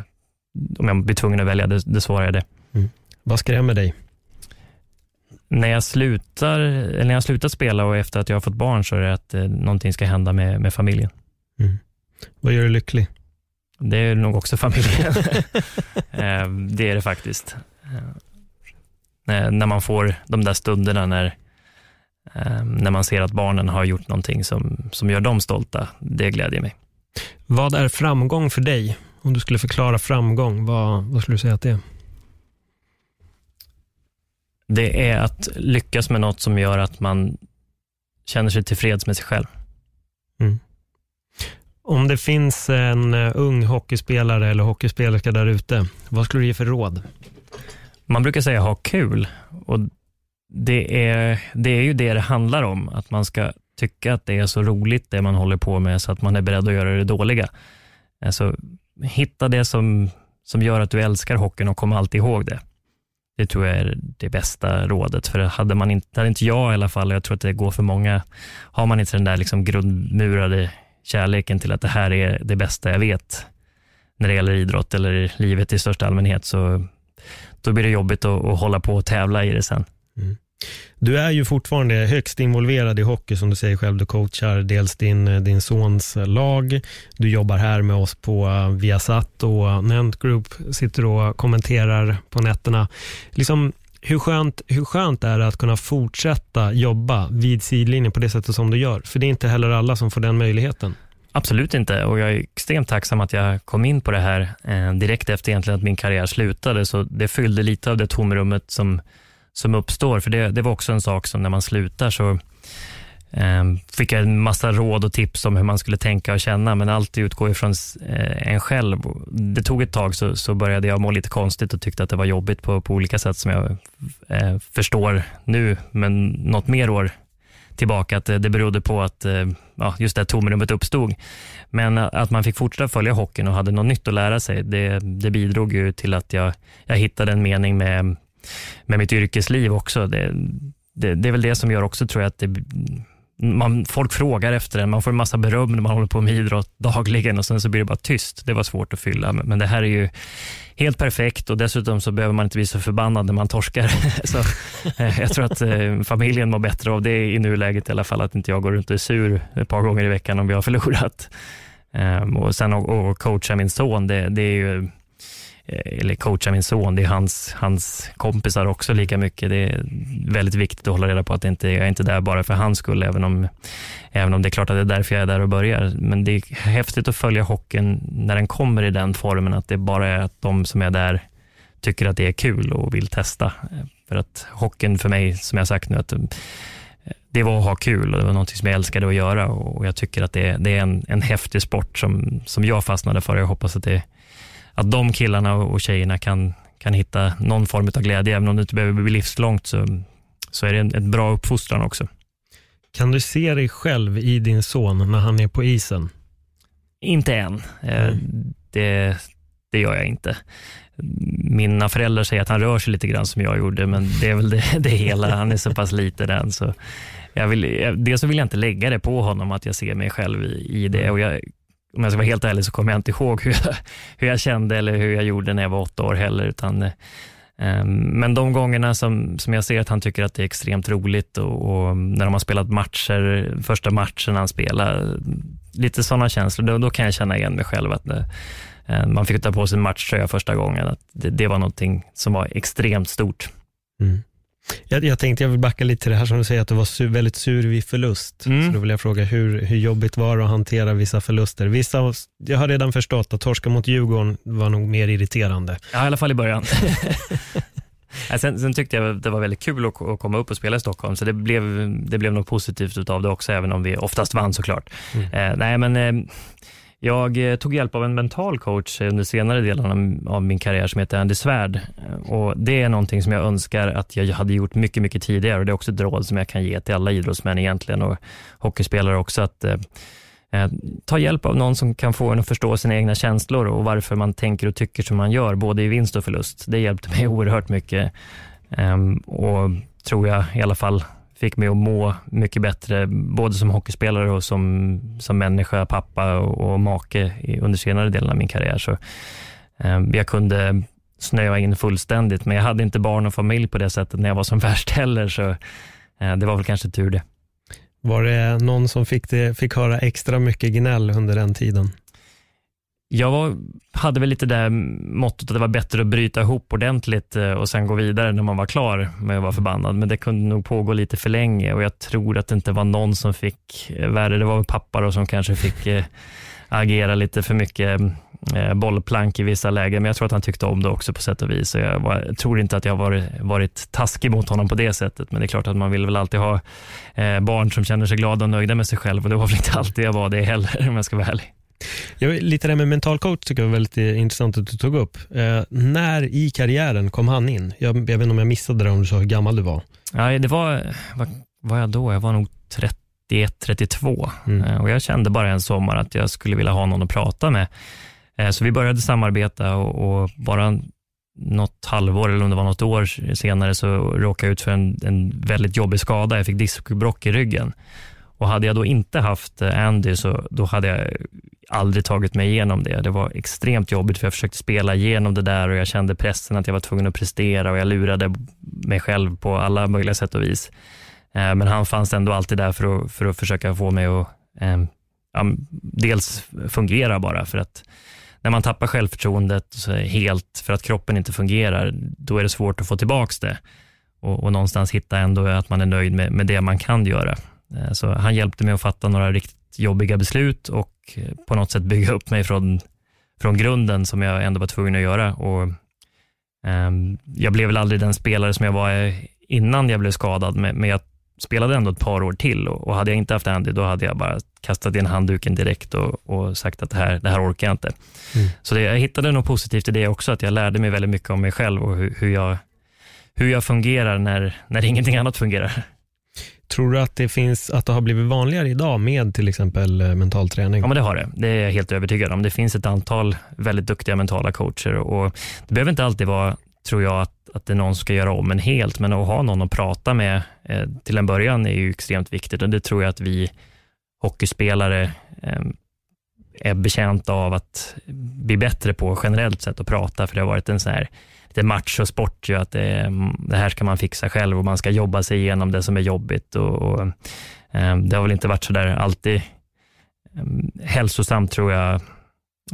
om jag blir tvungen att välja, det, det svarar jag det. Mm. Vad skrämmer dig? när jag slutar, eller när jag slutar spela och efter att jag har fått barn så är det att eh, någonting ska hända med, med familjen. Mm. Vad gör dig lycklig? Det är nog också familjen. eh, det är det faktiskt. Eh, när man får de där stunderna när, eh, när man ser att barnen har gjort någonting som, som gör dem stolta, det glädjer mig. Vad är framgång för dig? Om du skulle förklara framgång, vad, vad skulle du säga att det är? det är att lyckas med något som gör att man känner sig tillfreds med sig själv. Mm. Om det finns en uh, ung hockeyspelare eller hockeyspelerska där ute, vad skulle du ge för råd? Man brukar säga ha kul och det är, det är ju det det handlar om, att man ska tycka att det är så roligt det man håller på med så att man är beredd att göra det dåliga. Alltså, hitta det som, som gör att du älskar hockeyn och kom alltid ihåg det. Det tror jag är det bästa rådet, för hade, man inte, hade inte jag i alla fall, och jag tror att det går för många, har man inte den där liksom grundmurade kärleken till att det här är det bästa jag vet när det gäller idrott eller livet i största allmänhet, så då blir det jobbigt att, att hålla på och tävla i det sen. Mm. Du är ju fortfarande högst involverad i hockey som du säger själv. Du coachar dels din, eh, din sons eh, lag. Du jobbar här med oss på eh, Viasat och Nent Group sitter och kommenterar på nätterna. Liksom, hur, skönt, hur skönt är det att kunna fortsätta jobba vid sidlinjen på det sättet som du gör? För det är inte heller alla som får den möjligheten. Absolut inte och jag är extremt tacksam att jag kom in på det här eh, direkt efter egentligen att min karriär slutade. Så det fyllde lite av det tomrummet som som uppstår. För det, det var också en sak som när man slutar så ehm, fick jag en massa råd och tips om hur man skulle tänka och känna, men allt utgår ifrån eh, en själv. Det tog ett tag så, så började jag må lite konstigt och tyckte att det var jobbigt på, på olika sätt som jag eh, förstår nu, men något mer år tillbaka att eh, det berodde på att eh, ja, just det här tomrummet uppstod. Men att man fick fortsätta följa hockeyn och hade något nytt att lära sig, det, det bidrog ju till att jag, jag hittade en mening med, med mitt yrkesliv också. Det, det, det är väl det som gör också, tror jag, att det man, folk frågar efter den, man får en massa beröm när man håller på med idrott dagligen och sen så blir det bara tyst. Det var svårt att fylla, men det här är ju helt perfekt och dessutom så behöver man inte bli så förbannad när man torskar. så, eh, jag tror att eh, familjen mår bättre av det i nuläget i alla fall, att inte jag går runt och är sur ett par gånger i veckan om vi har förlorat. Um, och sen att coacha min son, det, det är ju Eh, eller coacha min son, det är hans, hans kompisar också lika mycket. Det är väldigt viktigt att hålla reda på att inte, jag är inte där bara för hans skull, även om, även om det är klart att det är därför jag är där och börjar. Men det är häftigt att följa hockeyn när den kommer i den formen, att det bara är att de som är där tycker att det är kul och vill testa. För att hockeyn för mig, som jag sagt nu, att eh, det var att ha kul och det var något som jag älskade att göra och jag tycker att det, det är en, en häftig sport som, som jag fastnade för. och Jag hoppas att det att de killarna och tjejerna kan, kan hitta någon form av glädje. Även om det inte behöver bli livslångt så, så är det en, en bra uppfostran också. Kan du se dig själv i din son när han är på isen? Inte än. Mm. Det, det gör jag inte. Mina föräldrar säger att han rör sig lite grann som jag gjorde, men det är väl det, det hela. Han är så pass liten än. Så jag vill, dels så vill jag inte lägga det på honom att jag ser mig själv i, i det. Och jag om jag ska vara helt ärlig så kommer jag inte ihåg hur jag, hur jag kände eller hur jag gjorde när jag var åtta år heller. Utan, eh, men de gångerna som, som jag ser att han tycker att det är extremt roligt och, och när de har spelat matcher, första matchen han spelar, lite sådana känslor, då, då kan jag känna igen mig själv. att det, eh, Man fick ta på sig en matchtröja första gången. Att det, det var någonting som var extremt stort. Mm. Jag, jag tänkte jag vill backa lite till det här som du säger att du var sur, väldigt sur vid förlust. Mm. Så då vill jag fråga hur, hur jobbigt var det att hantera vissa förluster? Vissa, jag har redan förstått att torska mot Djurgården var nog mer irriterande. Ja, i alla fall i början. sen, sen, tyckte jag det var väldigt kul att, att, komma upp och spela i Stockholm, så det blev, det blev nog positivt av det också, även om vi oftast vann såklart. Mm. Eh, nej, men eh, jag eh, tog hjälp av en mental coach eh, under senare delen av min karriär som heter Andy Svärd. Eh, och det är någonting som jag önskar att jag hade gjort mycket, mycket tidigare. Och det är också ett råd som jag kan ge till alla idrottsmän egentligen och hockeyspelare också. att eh, Ta hjälp av någon som kan få en att förstå sina egna känslor och varför man tänker och tycker som man gör, både i vinst och förlust. Det hjälpte mig oerhört mycket eh, och tror jag i alla fall fick mig att må mycket bättre, både som hockeyspelare och som, som människa, pappa och, och make under senare delen av min karriär. Så, eh, jag kunde snöa in fullständigt, men jag hade inte barn och familj på det sättet när jag var som värst heller, så eh, det var väl kanske tur det. Var det någon som fick, det, fick höra extra mycket gnäll under den tiden? Jag var, hade väl lite det måttet att det var bättre att bryta ihop ordentligt eh, och sen gå vidare när man var klar med att vara förbannad. Men det kunde nog pågå lite för länge och jag tror att det inte var någon som fick eh, värre. Det var väl pappa då som kanske fick eh, agera lite för mycket eh, bollplank i vissa lägen, men jag tror att han tyckte om det också på sätt och vis. Så jag, var, jag tror inte att jag varit, varit taskig mot honom på det sättet, men det är klart att man vill väl alltid ha barn som känner sig glada och nöjda med sig själv och det var väl inte alltid jag var det heller, om jag ska vara ärlig. Jag, lite det här med mental coach tycker jag var väldigt intressant att du tog upp. Eh, när i karriären kom han in? Jag, jag vet inte om jag missade det om du sa hur gammal du var. Ja, det var, vad var jag då? Jag var nog 31, 32 mm. eh, och jag kände bara en sommar att jag skulle vilja ha någon att prata med. Eh, så vi började samarbeta och, och, bara något halvår eller om det var något år senare så råkade jag ut för en, en väldigt jobbig skada. Jag fick diskbrock i ryggen. Och hade jag då inte haft eh, Andy så då hade jag aldrig tagit mig igenom det. Det var extremt jobbigt för jag försökte spela igenom det där och jag kände pressen att jag var tvungen att prestera och jag lurade mig själv på alla möjliga sätt och vis. Eh, men han fanns ändå alltid där för att, för att försöka få mig att ehm, ja, dels fungera bara för att när man tappar självförtroendet helt för att kroppen inte fungerar, då är det svårt att få tillbaka det och, och någonstans hitta ändå att man är nöjd med, med det man kan göra. Eh, så han hjälpte mig att fatta några riktigt jobbiga beslut och eh, på något sätt bygga upp mig från, från grunden som jag ändå var tvungen att göra. Och, um, jag blev väl aldrig den spelare som jag var innan jag blev skadad, men jag spelade ändå ett par år till och, hade jag inte haft Andy, då hade jag bara kastat in handduken direkt och, och sagt att det här, det här orkar jag inte. Mm. Så det, jag hittade nog positivt i det också, att jag lärde mig väldigt mycket om mig själv och hur, hur jag, hur jag fungerar när, när ingenting annat fungerar. Tror du att det, finns, att det har blivit vanligare idag med till exempel eh, mental träning? Ja, men det har det. Det är jag helt övertygad om. Det finns ett antal väldigt duktiga mentala coacher och det behöver inte alltid vara, tror jag, att, att det är någon som ska göra om en helt, men att ha någon att prata med eh, till en början är ju extremt viktigt och det tror jag att vi hockeyspelare eh, är betjänta av att bli bättre på generellt sett att prata, för det har varit en sån här lite machosport, ju, att det, mm, det, här ska man fixa själv och man ska jobba sig igenom det som är jobbigt. Och, och eh, det har väl inte varit så där alltid mm, hälsosamt, tror jag,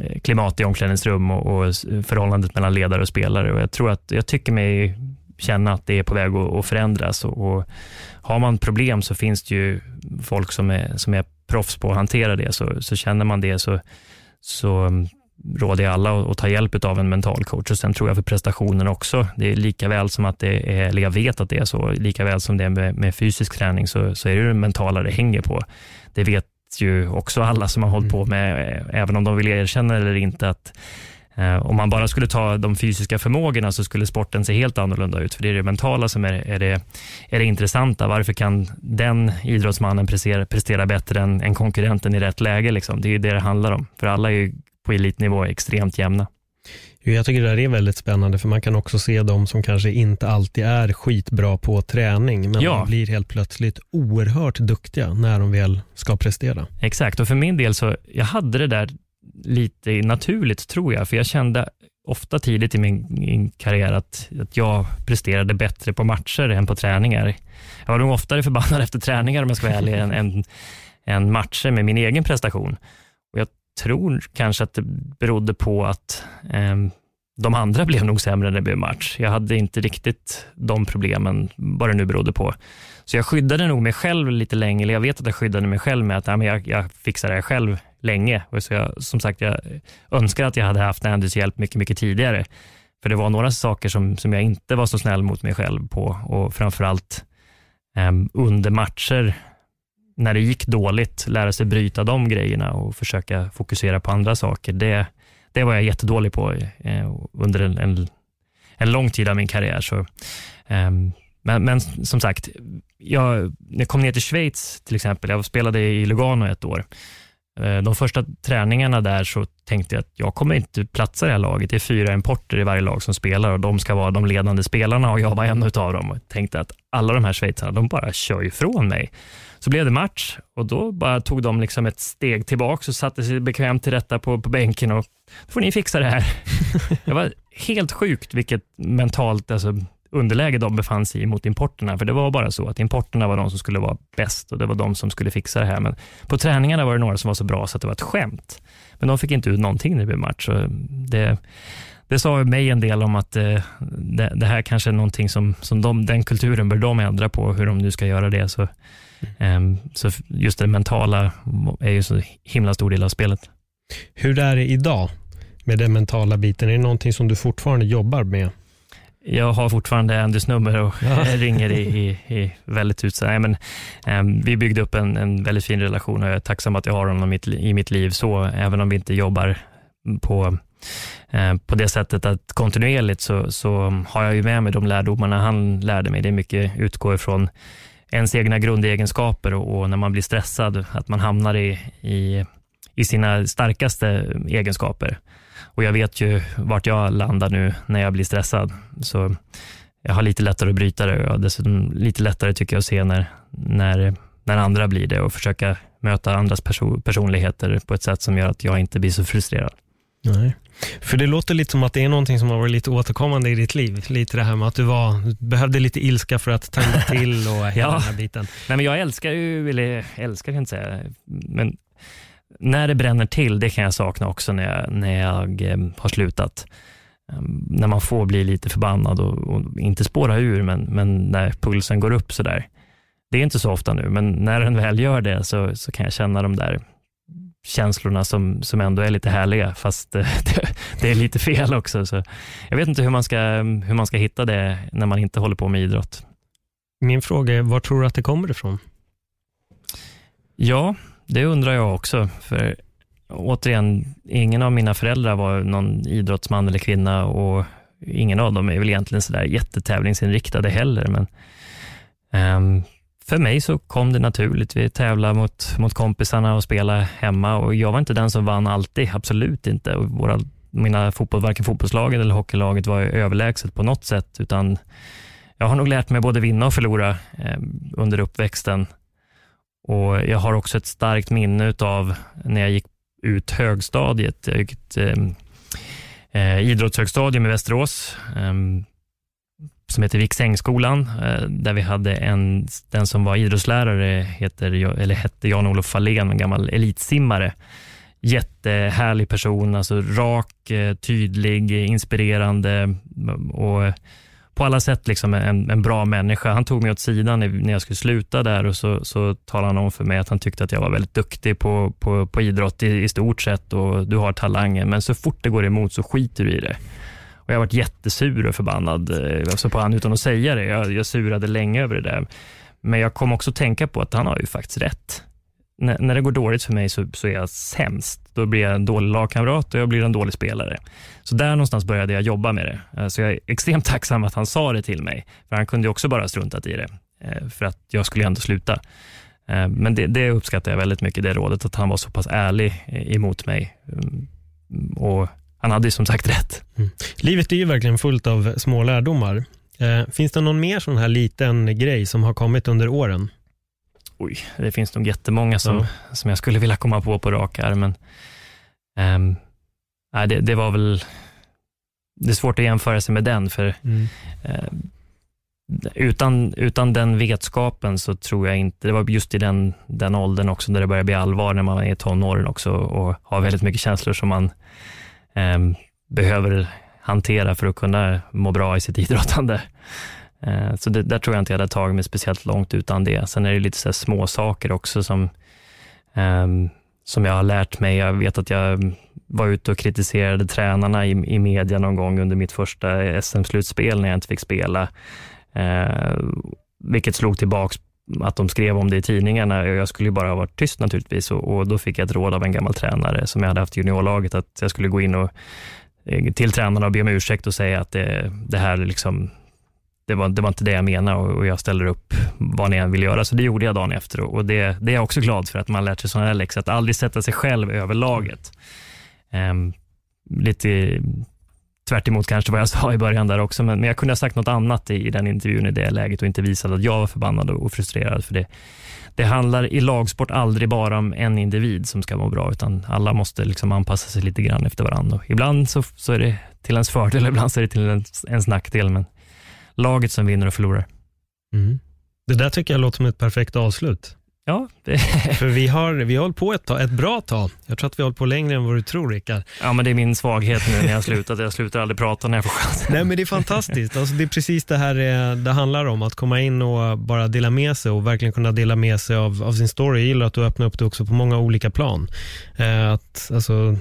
eh, klimat i omklädningsrum och, och, förhållandet mellan ledare och spelare. Och jag tror att, jag tycker mig känna att det är på väg att, att förändras. Och, och, har man problem så finns det ju folk som är, som är proffs på att hantera det. Så, så känner man det så, så mm, råder jag alla att ta hjälp av en mental coach. Och sen tror jag för prestationen också. Det är lika väl som att det är, eller jag vet att det är så, lika väl som det är med, med fysisk träning så, så är det det mentala det hänger på. Det vet ju också alla som har hållit på mm. med, även om de vill erkänna eller inte, att eh, om man bara skulle ta de fysiska förmågorna så skulle sporten se helt annorlunda ut. För det är det mentala som är, är, det, är det intressanta. Varför kan den idrottsmannen prestera, prestera bättre än, än konkurrenten i rätt läge? Liksom? Det är ju det det handlar om. För alla är ju på elitnivå är extremt jämna. Jag tycker det här är väldigt spännande för man kan också se de som kanske inte alltid är skitbra på träning men ja. blir helt plötsligt oerhört duktiga när de väl ska prestera. Exakt och för min del så jag hade det där lite naturligt tror jag för jag kände ofta tidigt i min, min karriär att, att jag presterade bättre på matcher än på träningar. Jag var nog oftare förbannad efter träningar om jag ska vara ärlig än, än, än matcher med min egen prestation. Tror kanske att det berodde på att eh, de andra blev nog sämre när det blev match. Jag hade inte riktigt de problemen, vad det nu berodde på. Så jag skyddade nog mig själv lite länge, eller jag vet att jag skyddade mig själv med att ja, men jag, jag fixar det här själv länge. Och så jag, som sagt, jag önskar att jag hade haft Andys hjälp mycket, mycket tidigare. För det var några saker som, som jag inte var så snäll mot mig själv på och framförallt eh, under matcher när det gick dåligt, lära sig bryta de grejerna och försöka fokusera på andra saker. Det, det var jag jättedålig på eh, under en, en, en, lång tid av min karriär. Så, eh, men, men, som sagt, jag, jag kom ner till Schweiz till exempel. Jag spelade i Lugano ett år. Eh, de första träningarna där så tänkte jag att jag kommer inte platsa i det här laget. Det är fyra importer i varje lag som spelar och de ska vara de ledande spelarna och jag var en av dem. Jag tänkte att alla de här schweizarna, de bara kör ifrån mig. Så blev det match och då bara tog de liksom ett steg tillbaka och satte sig bekvämt till rätta på, på bänken och då får ni fixa det här. det var helt sjukt vilket mentalt alltså, underläge de befann sig i mot importerna, för det var bara så att importerna var de som skulle vara bäst och det var de som skulle fixa det här. Men på träningarna var det några som var så bra så att det var ett skämt. Men de fick inte ut någonting när det blev match. Så det, det sa mig en del om att eh, det, det, här kanske är någonting som, som de, den kulturen bör de ändra på, hur de nu ska göra det. Så Ehm, så just det mentala är ju så himla stor del av spelet. Hur är det idag med den mentala biten? Är det någonting som du fortfarande jobbar med? Jag har fortfarande Andys nummer och ja. ringer i, i, i väldigt utsatt. Men, um, vi byggde upp en, en väldigt fin relation och jag är tacksam att jag har honom i mitt, liv så, även om vi inte jobbar på, uh, på det sättet att kontinuerligt så, så har jag ju med mig de lärdomarna han lärde mig. Det är mycket utgår ifrån ens egna grundegenskaper och, och, när man blir stressad, att man hamnar i, i, i sina starkaste egenskaper. Och jag vet ju vart jag landar nu när jag blir stressad. Så jag har lite lättare att bryta det och dessutom lite lättare tycker jag att se när, när, när andra blir det och försöka möta andras perso personligheter på ett sätt som gör att jag inte blir så frustrerad. Nej. För det låter lite som att det är någonting som har varit lite återkommande i ditt liv. Lite det här med att du var, behövde lite ilska för att tända till och hela ja. den här biten. Nej, men jag älskar ju, eller älskar kan jag inte säga, men när det bränner till, det kan jag sakna också när jag, när jag eh, har slutat. Um, när man får bli lite förbannad och, och, inte spåra ur, men, men när pulsen går upp sådär. Det är inte så ofta nu, men när den väl gör det så, så kan jag känna de där känslorna som, som ändå är lite härliga, fast det, det, är lite fel också. Så jag vet inte hur man, ska, hur man ska hitta det när man inte håller på med idrott. Min fråga är, var tror du att det kommer ifrån? Ja, det undrar jag också. För återigen, ingen av mina föräldrar var någon idrottsman eller kvinna och ingen av dem är väl egentligen sådär jättetävlingsinriktade heller. Men um, för mig så kom det naturligt. Vi tävlade mot, mot kompisarna och spelade hemma och jag var inte den som vann alltid, absolut inte. Och våra, mina fotboll, varken fotbollslaget eller hockeylaget var överlägset på något sätt, utan jag har nog lärt mig både vinna och förlora eh, under uppväxten. Och Jag har också ett starkt minne av när jag gick ut högstadiet. Jag gick ett ehm, eh, idrottshögstadium i Västerås eh, som heter Viksängsskolan, eh, där vi hade en, den som var idrottslärare, heter, eller hette Jan-Olof Fahlén, en gammal elitsimmare. Jättehärlig person, alltså rak, eh, tydlig, inspirerande eh, och på alla sätt liksom en, en bra människa. Han tog mig åt sidan när jag skulle sluta där och så, så talade han om för mig att han tyckte att jag var väldigt duktig på, på, på idrott i, i stort sett och du har talangen, men så fort det går emot så skiter du i det. Och jag har varit jättesur och förbannad alltså på han utan att säga det. Jag, jag surade länge över det där. Men jag kom också att tänka på att han har ju faktiskt rätt. N när det går dåligt för mig så, så är jag sämst. Då blir jag en dålig lagkamrat och jag blir en dålig spelare. Så där någonstans började jag jobba med det. Eh, så jag är extremt tacksam att han sa det till mig. För han kunde också bara struntat i det. Eh, för att jag skulle ändå sluta. Men det, det uppskattar jag väldigt mycket, det rådet, att han var så pass ärlig emot mig. Mm, och han hade ju som sagt rätt. Mm. Livet är ju verkligen fullt av små lärdomar. Eh, finns det någon mer sån här liten grej som har kommit under åren? Oj, det finns nog jättemånga som, ja. som jag skulle vilja komma på på rak arm. nej, det, det, var väl, det är svårt att jämföra sig med den, för mm. uh, utan, utan den vetskapen så tror jag inte, det var just i den, den åldern också, där det börjar bli allvar, när man är tonåren också och har väldigt mycket känslor som man eh, Ehm, behöver hantera för att kunna må bra i sitt idrottande. Eh, så det, där tror jag inte jag hade tagit mig speciellt långt utan det. Sen är det lite så små saker också som, eh, som jag har lärt mig. Jag vet att jag var ute och kritiserade tränarna i, i media någon gång under mitt första SM-slutspel när jag inte fick spela. Eh, vilket slog tillbaks att de skrev om det i tidningarna. Jag skulle bara ha varit tyst naturligtvis och, och, då fick jag ett råd av en gammal tränare som jag hade haft i juniorlaget att jag skulle gå in och, eh, till tränarna och be om ursäkt och säga att det, det här liksom, det var, det var inte det jag menade och, och jag ställer upp vad ni än vill göra. Så det gjorde jag dagen efter och det, det är jag också glad för att man lärt sig sådana här läxor, att aldrig sätta sig själv över laget. Um, lite tvärt emot kanske vad jag sa i början där också, men, men jag kunde ha sagt något annat i, i den intervjun i det läget och inte visat att jag var förbannad och, och frustrerad. För det, det handlar i lagsport aldrig bara om en individ som ska må bra, utan alla måste liksom anpassa sig lite grann efter varandra. Och ibland så, så är det till ens fördel, ibland så är det till ens, ens nackdel, men laget som vinner och förlorar. Mm. Det där tycker jag låter som ett perfekt avslut. Ja. Det... För vi har, vi har hållit på ett, tag, ett bra tag. Jag tror att vi har hållit på längre än vad du tror, Rickard. Ja, men det är min svaghet nu när jag slutat. Jag slutar aldrig prata när jag får chansen. Nej, men det är fantastiskt. Alltså, det är precis det här eh, det handlar om. Att komma in och bara dela med sig och verkligen kunna dela med sig av, av sin story. Jag gillar att du öppnar upp det också på många olika plan. Eh, att, alltså,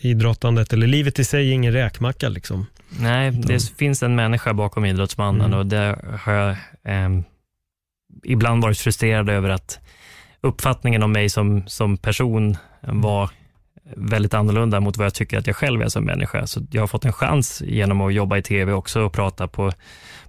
idrottandet eller livet i sig är ingen räkmacka. Liksom. Nej, det finns en människa bakom idrottsmannen mm. och det har jag eh, ibland varit frustrerad över att uppfattningen om mig som, som person var väldigt annorlunda mot vad jag tycker att jag själv är som människa. Så jag har fått en chans genom att jobba i tv också och prata på,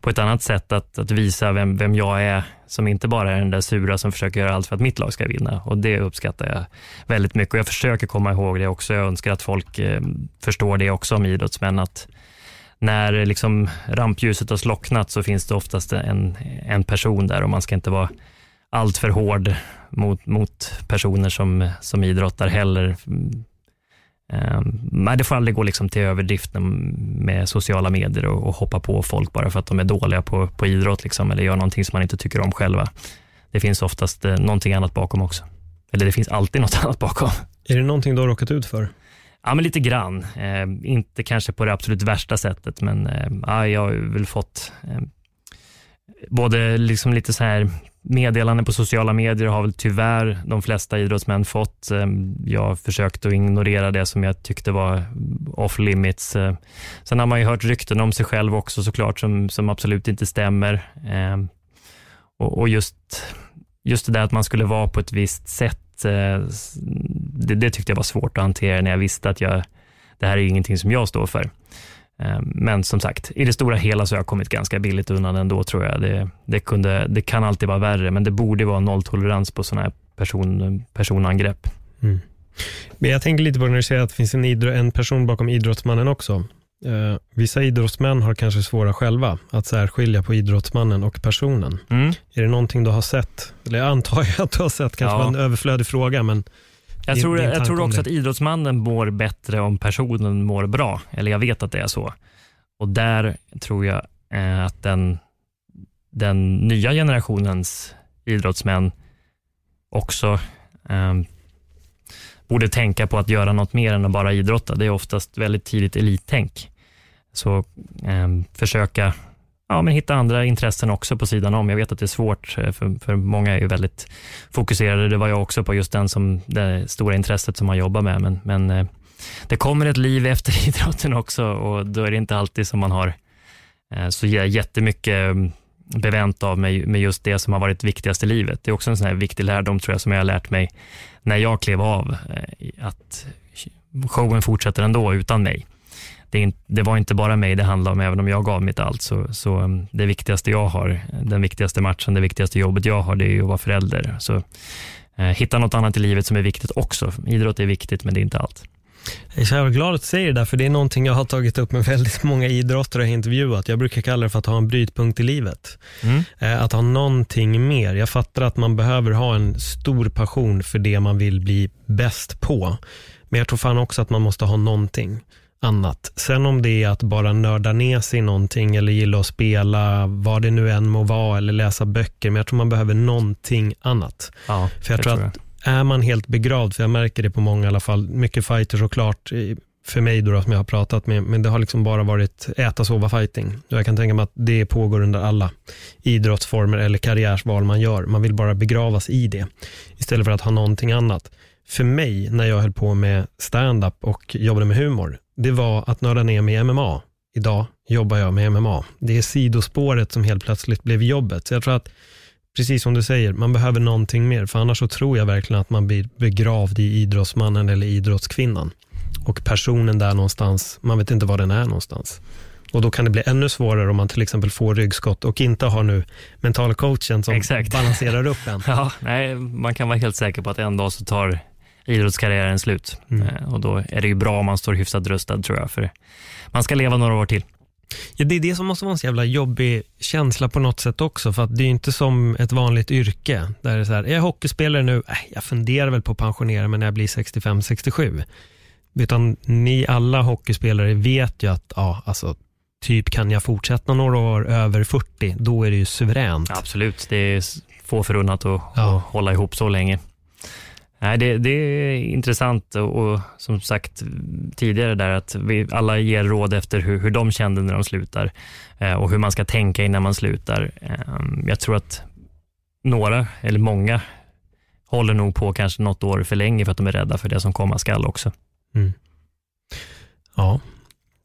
på ett annat sätt att, att visa vem, vem jag är, som inte bara är den där sura som försöker göra allt för att mitt lag ska vinna. Och Det uppskattar jag väldigt mycket och jag försöker komma ihåg det också. Jag önskar att folk eh, förstår det också om idrottsmän, att när liksom rampljuset har slocknat så finns det oftast en, en person där och man ska inte vara allt för hård mot, mot personer som, som idrottar heller. Um, det får aldrig gå liksom till överdrift med sociala medier och, och, hoppa på folk bara för att de är dåliga på, på idrott liksom, eller gör någonting som man inte tycker om själva. Det finns oftast eh, någonting annat bakom också. Eller det finns alltid något annat bakom. Är det någonting du har råkat ut för? Ja, men lite grann. Eh, inte kanske på det absolut värsta sättet, men eh, ja, jag har väl fått eh, både liksom lite så här meddelanden på sociala medier har väl tyvärr de flesta idrottsmän fått. Ehm, jag har försökt att ignorera det som jag tyckte var off limits. Ehm, sen har man ju hört rykten om sig själv också såklart som, som absolut inte stämmer. Ehm, och, och just, just det där att man skulle vara på ett visst sätt, eh, det, det tyckte jag var svårt att hantera när jag visste att jag, det här är ingenting som jag står för. Eh, men som sagt, i det stora hela så har jag kommit ganska billigt undan ändå tror jag. Det, det, kunde, det kan alltid vara värre, men det borde vara nolltolerans på sådana här person, personangrepp. Mm. Men jag tänker lite på när du säger att det finns en, idro, en person bakom idrottsmannen också. Eh, vissa idrottsmän har kanske svåra själva att särskilja på idrottsmannen och personen. Mm. Är det någonting du har sett? Eller jag antar jag att du har sett, kanske ja. var en överflödig fråga, men jag tror, jag tror också att idrottsmannen mår bättre om personen mår bra. Eller jag vet att det är så. Och där tror jag eh, att den, den nya generationens idrottsmän också eh, borde tänka på att göra något mer än att bara idrotta. Det är oftast väldigt tidigt elittänk. Så eh, försöka ja, men hitta andra intressen också på sidan om. Jag vet att det är svårt, eh, för, för många är ju väldigt fokuserade. Det var jag också på just den som, det stora intresset som man jobbar med. Men, men eh, det kommer ett liv efter idrotten också och då är det inte alltid som man har eh, så jättemycket mm, bevänt av mig med just det som har varit viktigast i livet. Det är också en sån här viktig lärdom tror jag som jag har lärt mig när jag klev av, att showen fortsätter ändå utan mig det, det, var inte bara mig det handlade om, även om jag gav mitt allt. Så, så um, det viktigaste jag har, den viktigaste matchen, det viktigaste jobbet jag har, det är att vara förälder. Så eh, hitta något annat i livet som är viktigt också. Idrott är viktigt, men det är inte allt. Jag är så glad att du säger det där, för det är någonting jag har tagit upp med väldigt många idrottare jag har intervjuat. Jag brukar kalla det för att ha en brytpunkt i livet. Mm. Eh, att ha någonting mer. Jag fattar att man behöver ha en stor passion för det man vill bli bäst på. Men jag tror fan också att man måste ha någonting annat. Sen om det är att bara nörda ner sig i någonting eller gilla att spela, vad det nu än må vara, eller läsa böcker, men jag tror man behöver någonting annat. Ja, för jag tror, tror att är man helt begravd, för jag märker det på många i alla fall, mycket fighter såklart, för mig då, som jag har pratat med, men det har liksom bara varit äta, sova, fighting. Jag kan tänka mig att det pågår under alla idrottsformer eller karriärsval man gör. Man vill bara begravas i det, istället för att ha någonting annat. För mig, när jag höll på med stand-up och jobbade med humor, det var att nörda ner mig i MMA. Idag jobbar jag med MMA. Det är sidospåret som helt plötsligt blev jobbet. Så jag tror att, precis som du säger, man behöver någonting mer. För annars så tror jag verkligen att man blir begravd i idrottsmannen eller idrottskvinnan. Och personen där någonstans, man vet inte var den är någonstans. Och då kan det bli ännu svårare om man till exempel får ryggskott och inte har nu mentala coachen som Exakt. balanserar upp en. ja, nej, man kan vara helt säker på att en dag så tar idrottskarriären slut. Mm. Eh, och då är det ju bra om man står hyfsat rustad tror jag, för man ska leva några år till. Ja, det är det som måste vara en så jävla jobbig känsla på något sätt också, för att det är inte som ett vanligt yrke. Där det är så här, är jag hockeyspelare nu? Äh, jag funderar väl på att pensionera mig när jag blir 65-67. Utan ni alla hockeyspelare vet ju att, ja, alltså typ kan jag fortsätta några år över 40, då är det ju suveränt. Absolut, det är få förunnat att, ja. att hålla ihop så länge. Nej, det, det, är intressant och, som sagt tidigare där att vi alla ger råd efter hur, hur de kände när de slutar eh, och hur man ska tänka innan man slutar. Eh, jag tror att några, eller många, håller nog på kanske något år för länge för att de är rädda för det som komma skall också. Mm. Ja,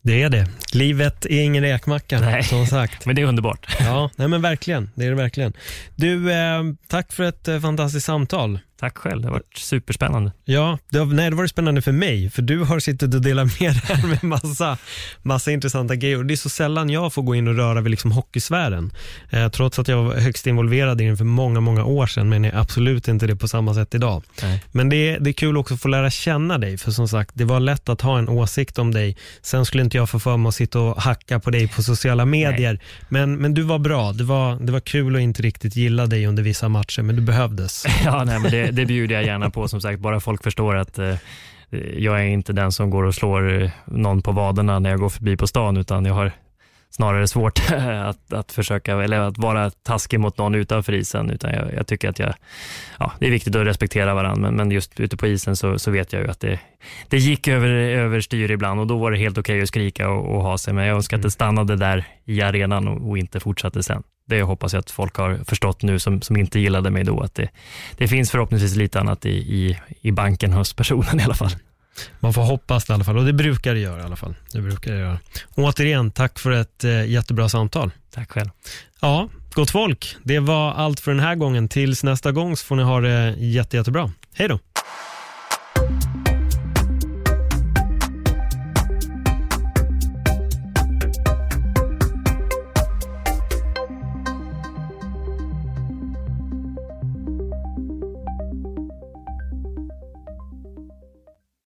det är det. Livet är ingen räkmacka, nej. som sagt. men det är underbart. ja, nej men verkligen. Det är det verkligen. Du, eh, tack för ett eh, fantastiskt samtal. Tack själv, det har varit superspännande. Ja, det har, nej, det varit spännande för mig, för du har suttit och delat med dig med massa, massa intressanta grejer. Det är så sällan jag får gå in och röra vid liksom hockeysfären. Eh, trots att jag var högst involverad i den för många, många år sedan, men är absolut inte det på samma sätt idag. Nej. Men det är, det är kul också att få lära känna dig, för som sagt, det var lätt att ha en åsikt om dig. Sen skulle inte jag få för mig att sitta och hacka på dig på sociala medier. Men, men du var bra, det var, det var kul att inte riktigt gilla dig under vissa matcher, men du behövdes. Ja, nej, men det, det bjuder jag gärna på. Som sagt, bara folk förstår att eh, jag är inte den som går och slår eh, någon på vaderna när jag går förbi på stan, utan jag har snarare svårt att, att försöka, eller att vara taskig mot någon utanför isen, utan jag, jag tycker att jag, ja, det är viktigt att respektera varandra, men, men just ute på isen så, så vet jag ju att det, det gick över, överstyr ibland och då var det helt okej okay att skrika och, och, ha sig, men jag önskar att det stannade där i arenan och, och inte fortsatte sen det hoppas jag att folk har förstått nu som, som inte gillade mig då, att det, det finns förhoppningsvis lite annat i, i, i banken hos personen i alla fall. Man får hoppas det i alla fall och det brukar det göra i alla fall. Det brukar det göra. återigen, tack för ett eh, jättebra samtal. Tack själv. Ja, Gott folk, det var allt för den här gången. Tills nästa gång så får ni ha det jätte, jättebra. Hej då!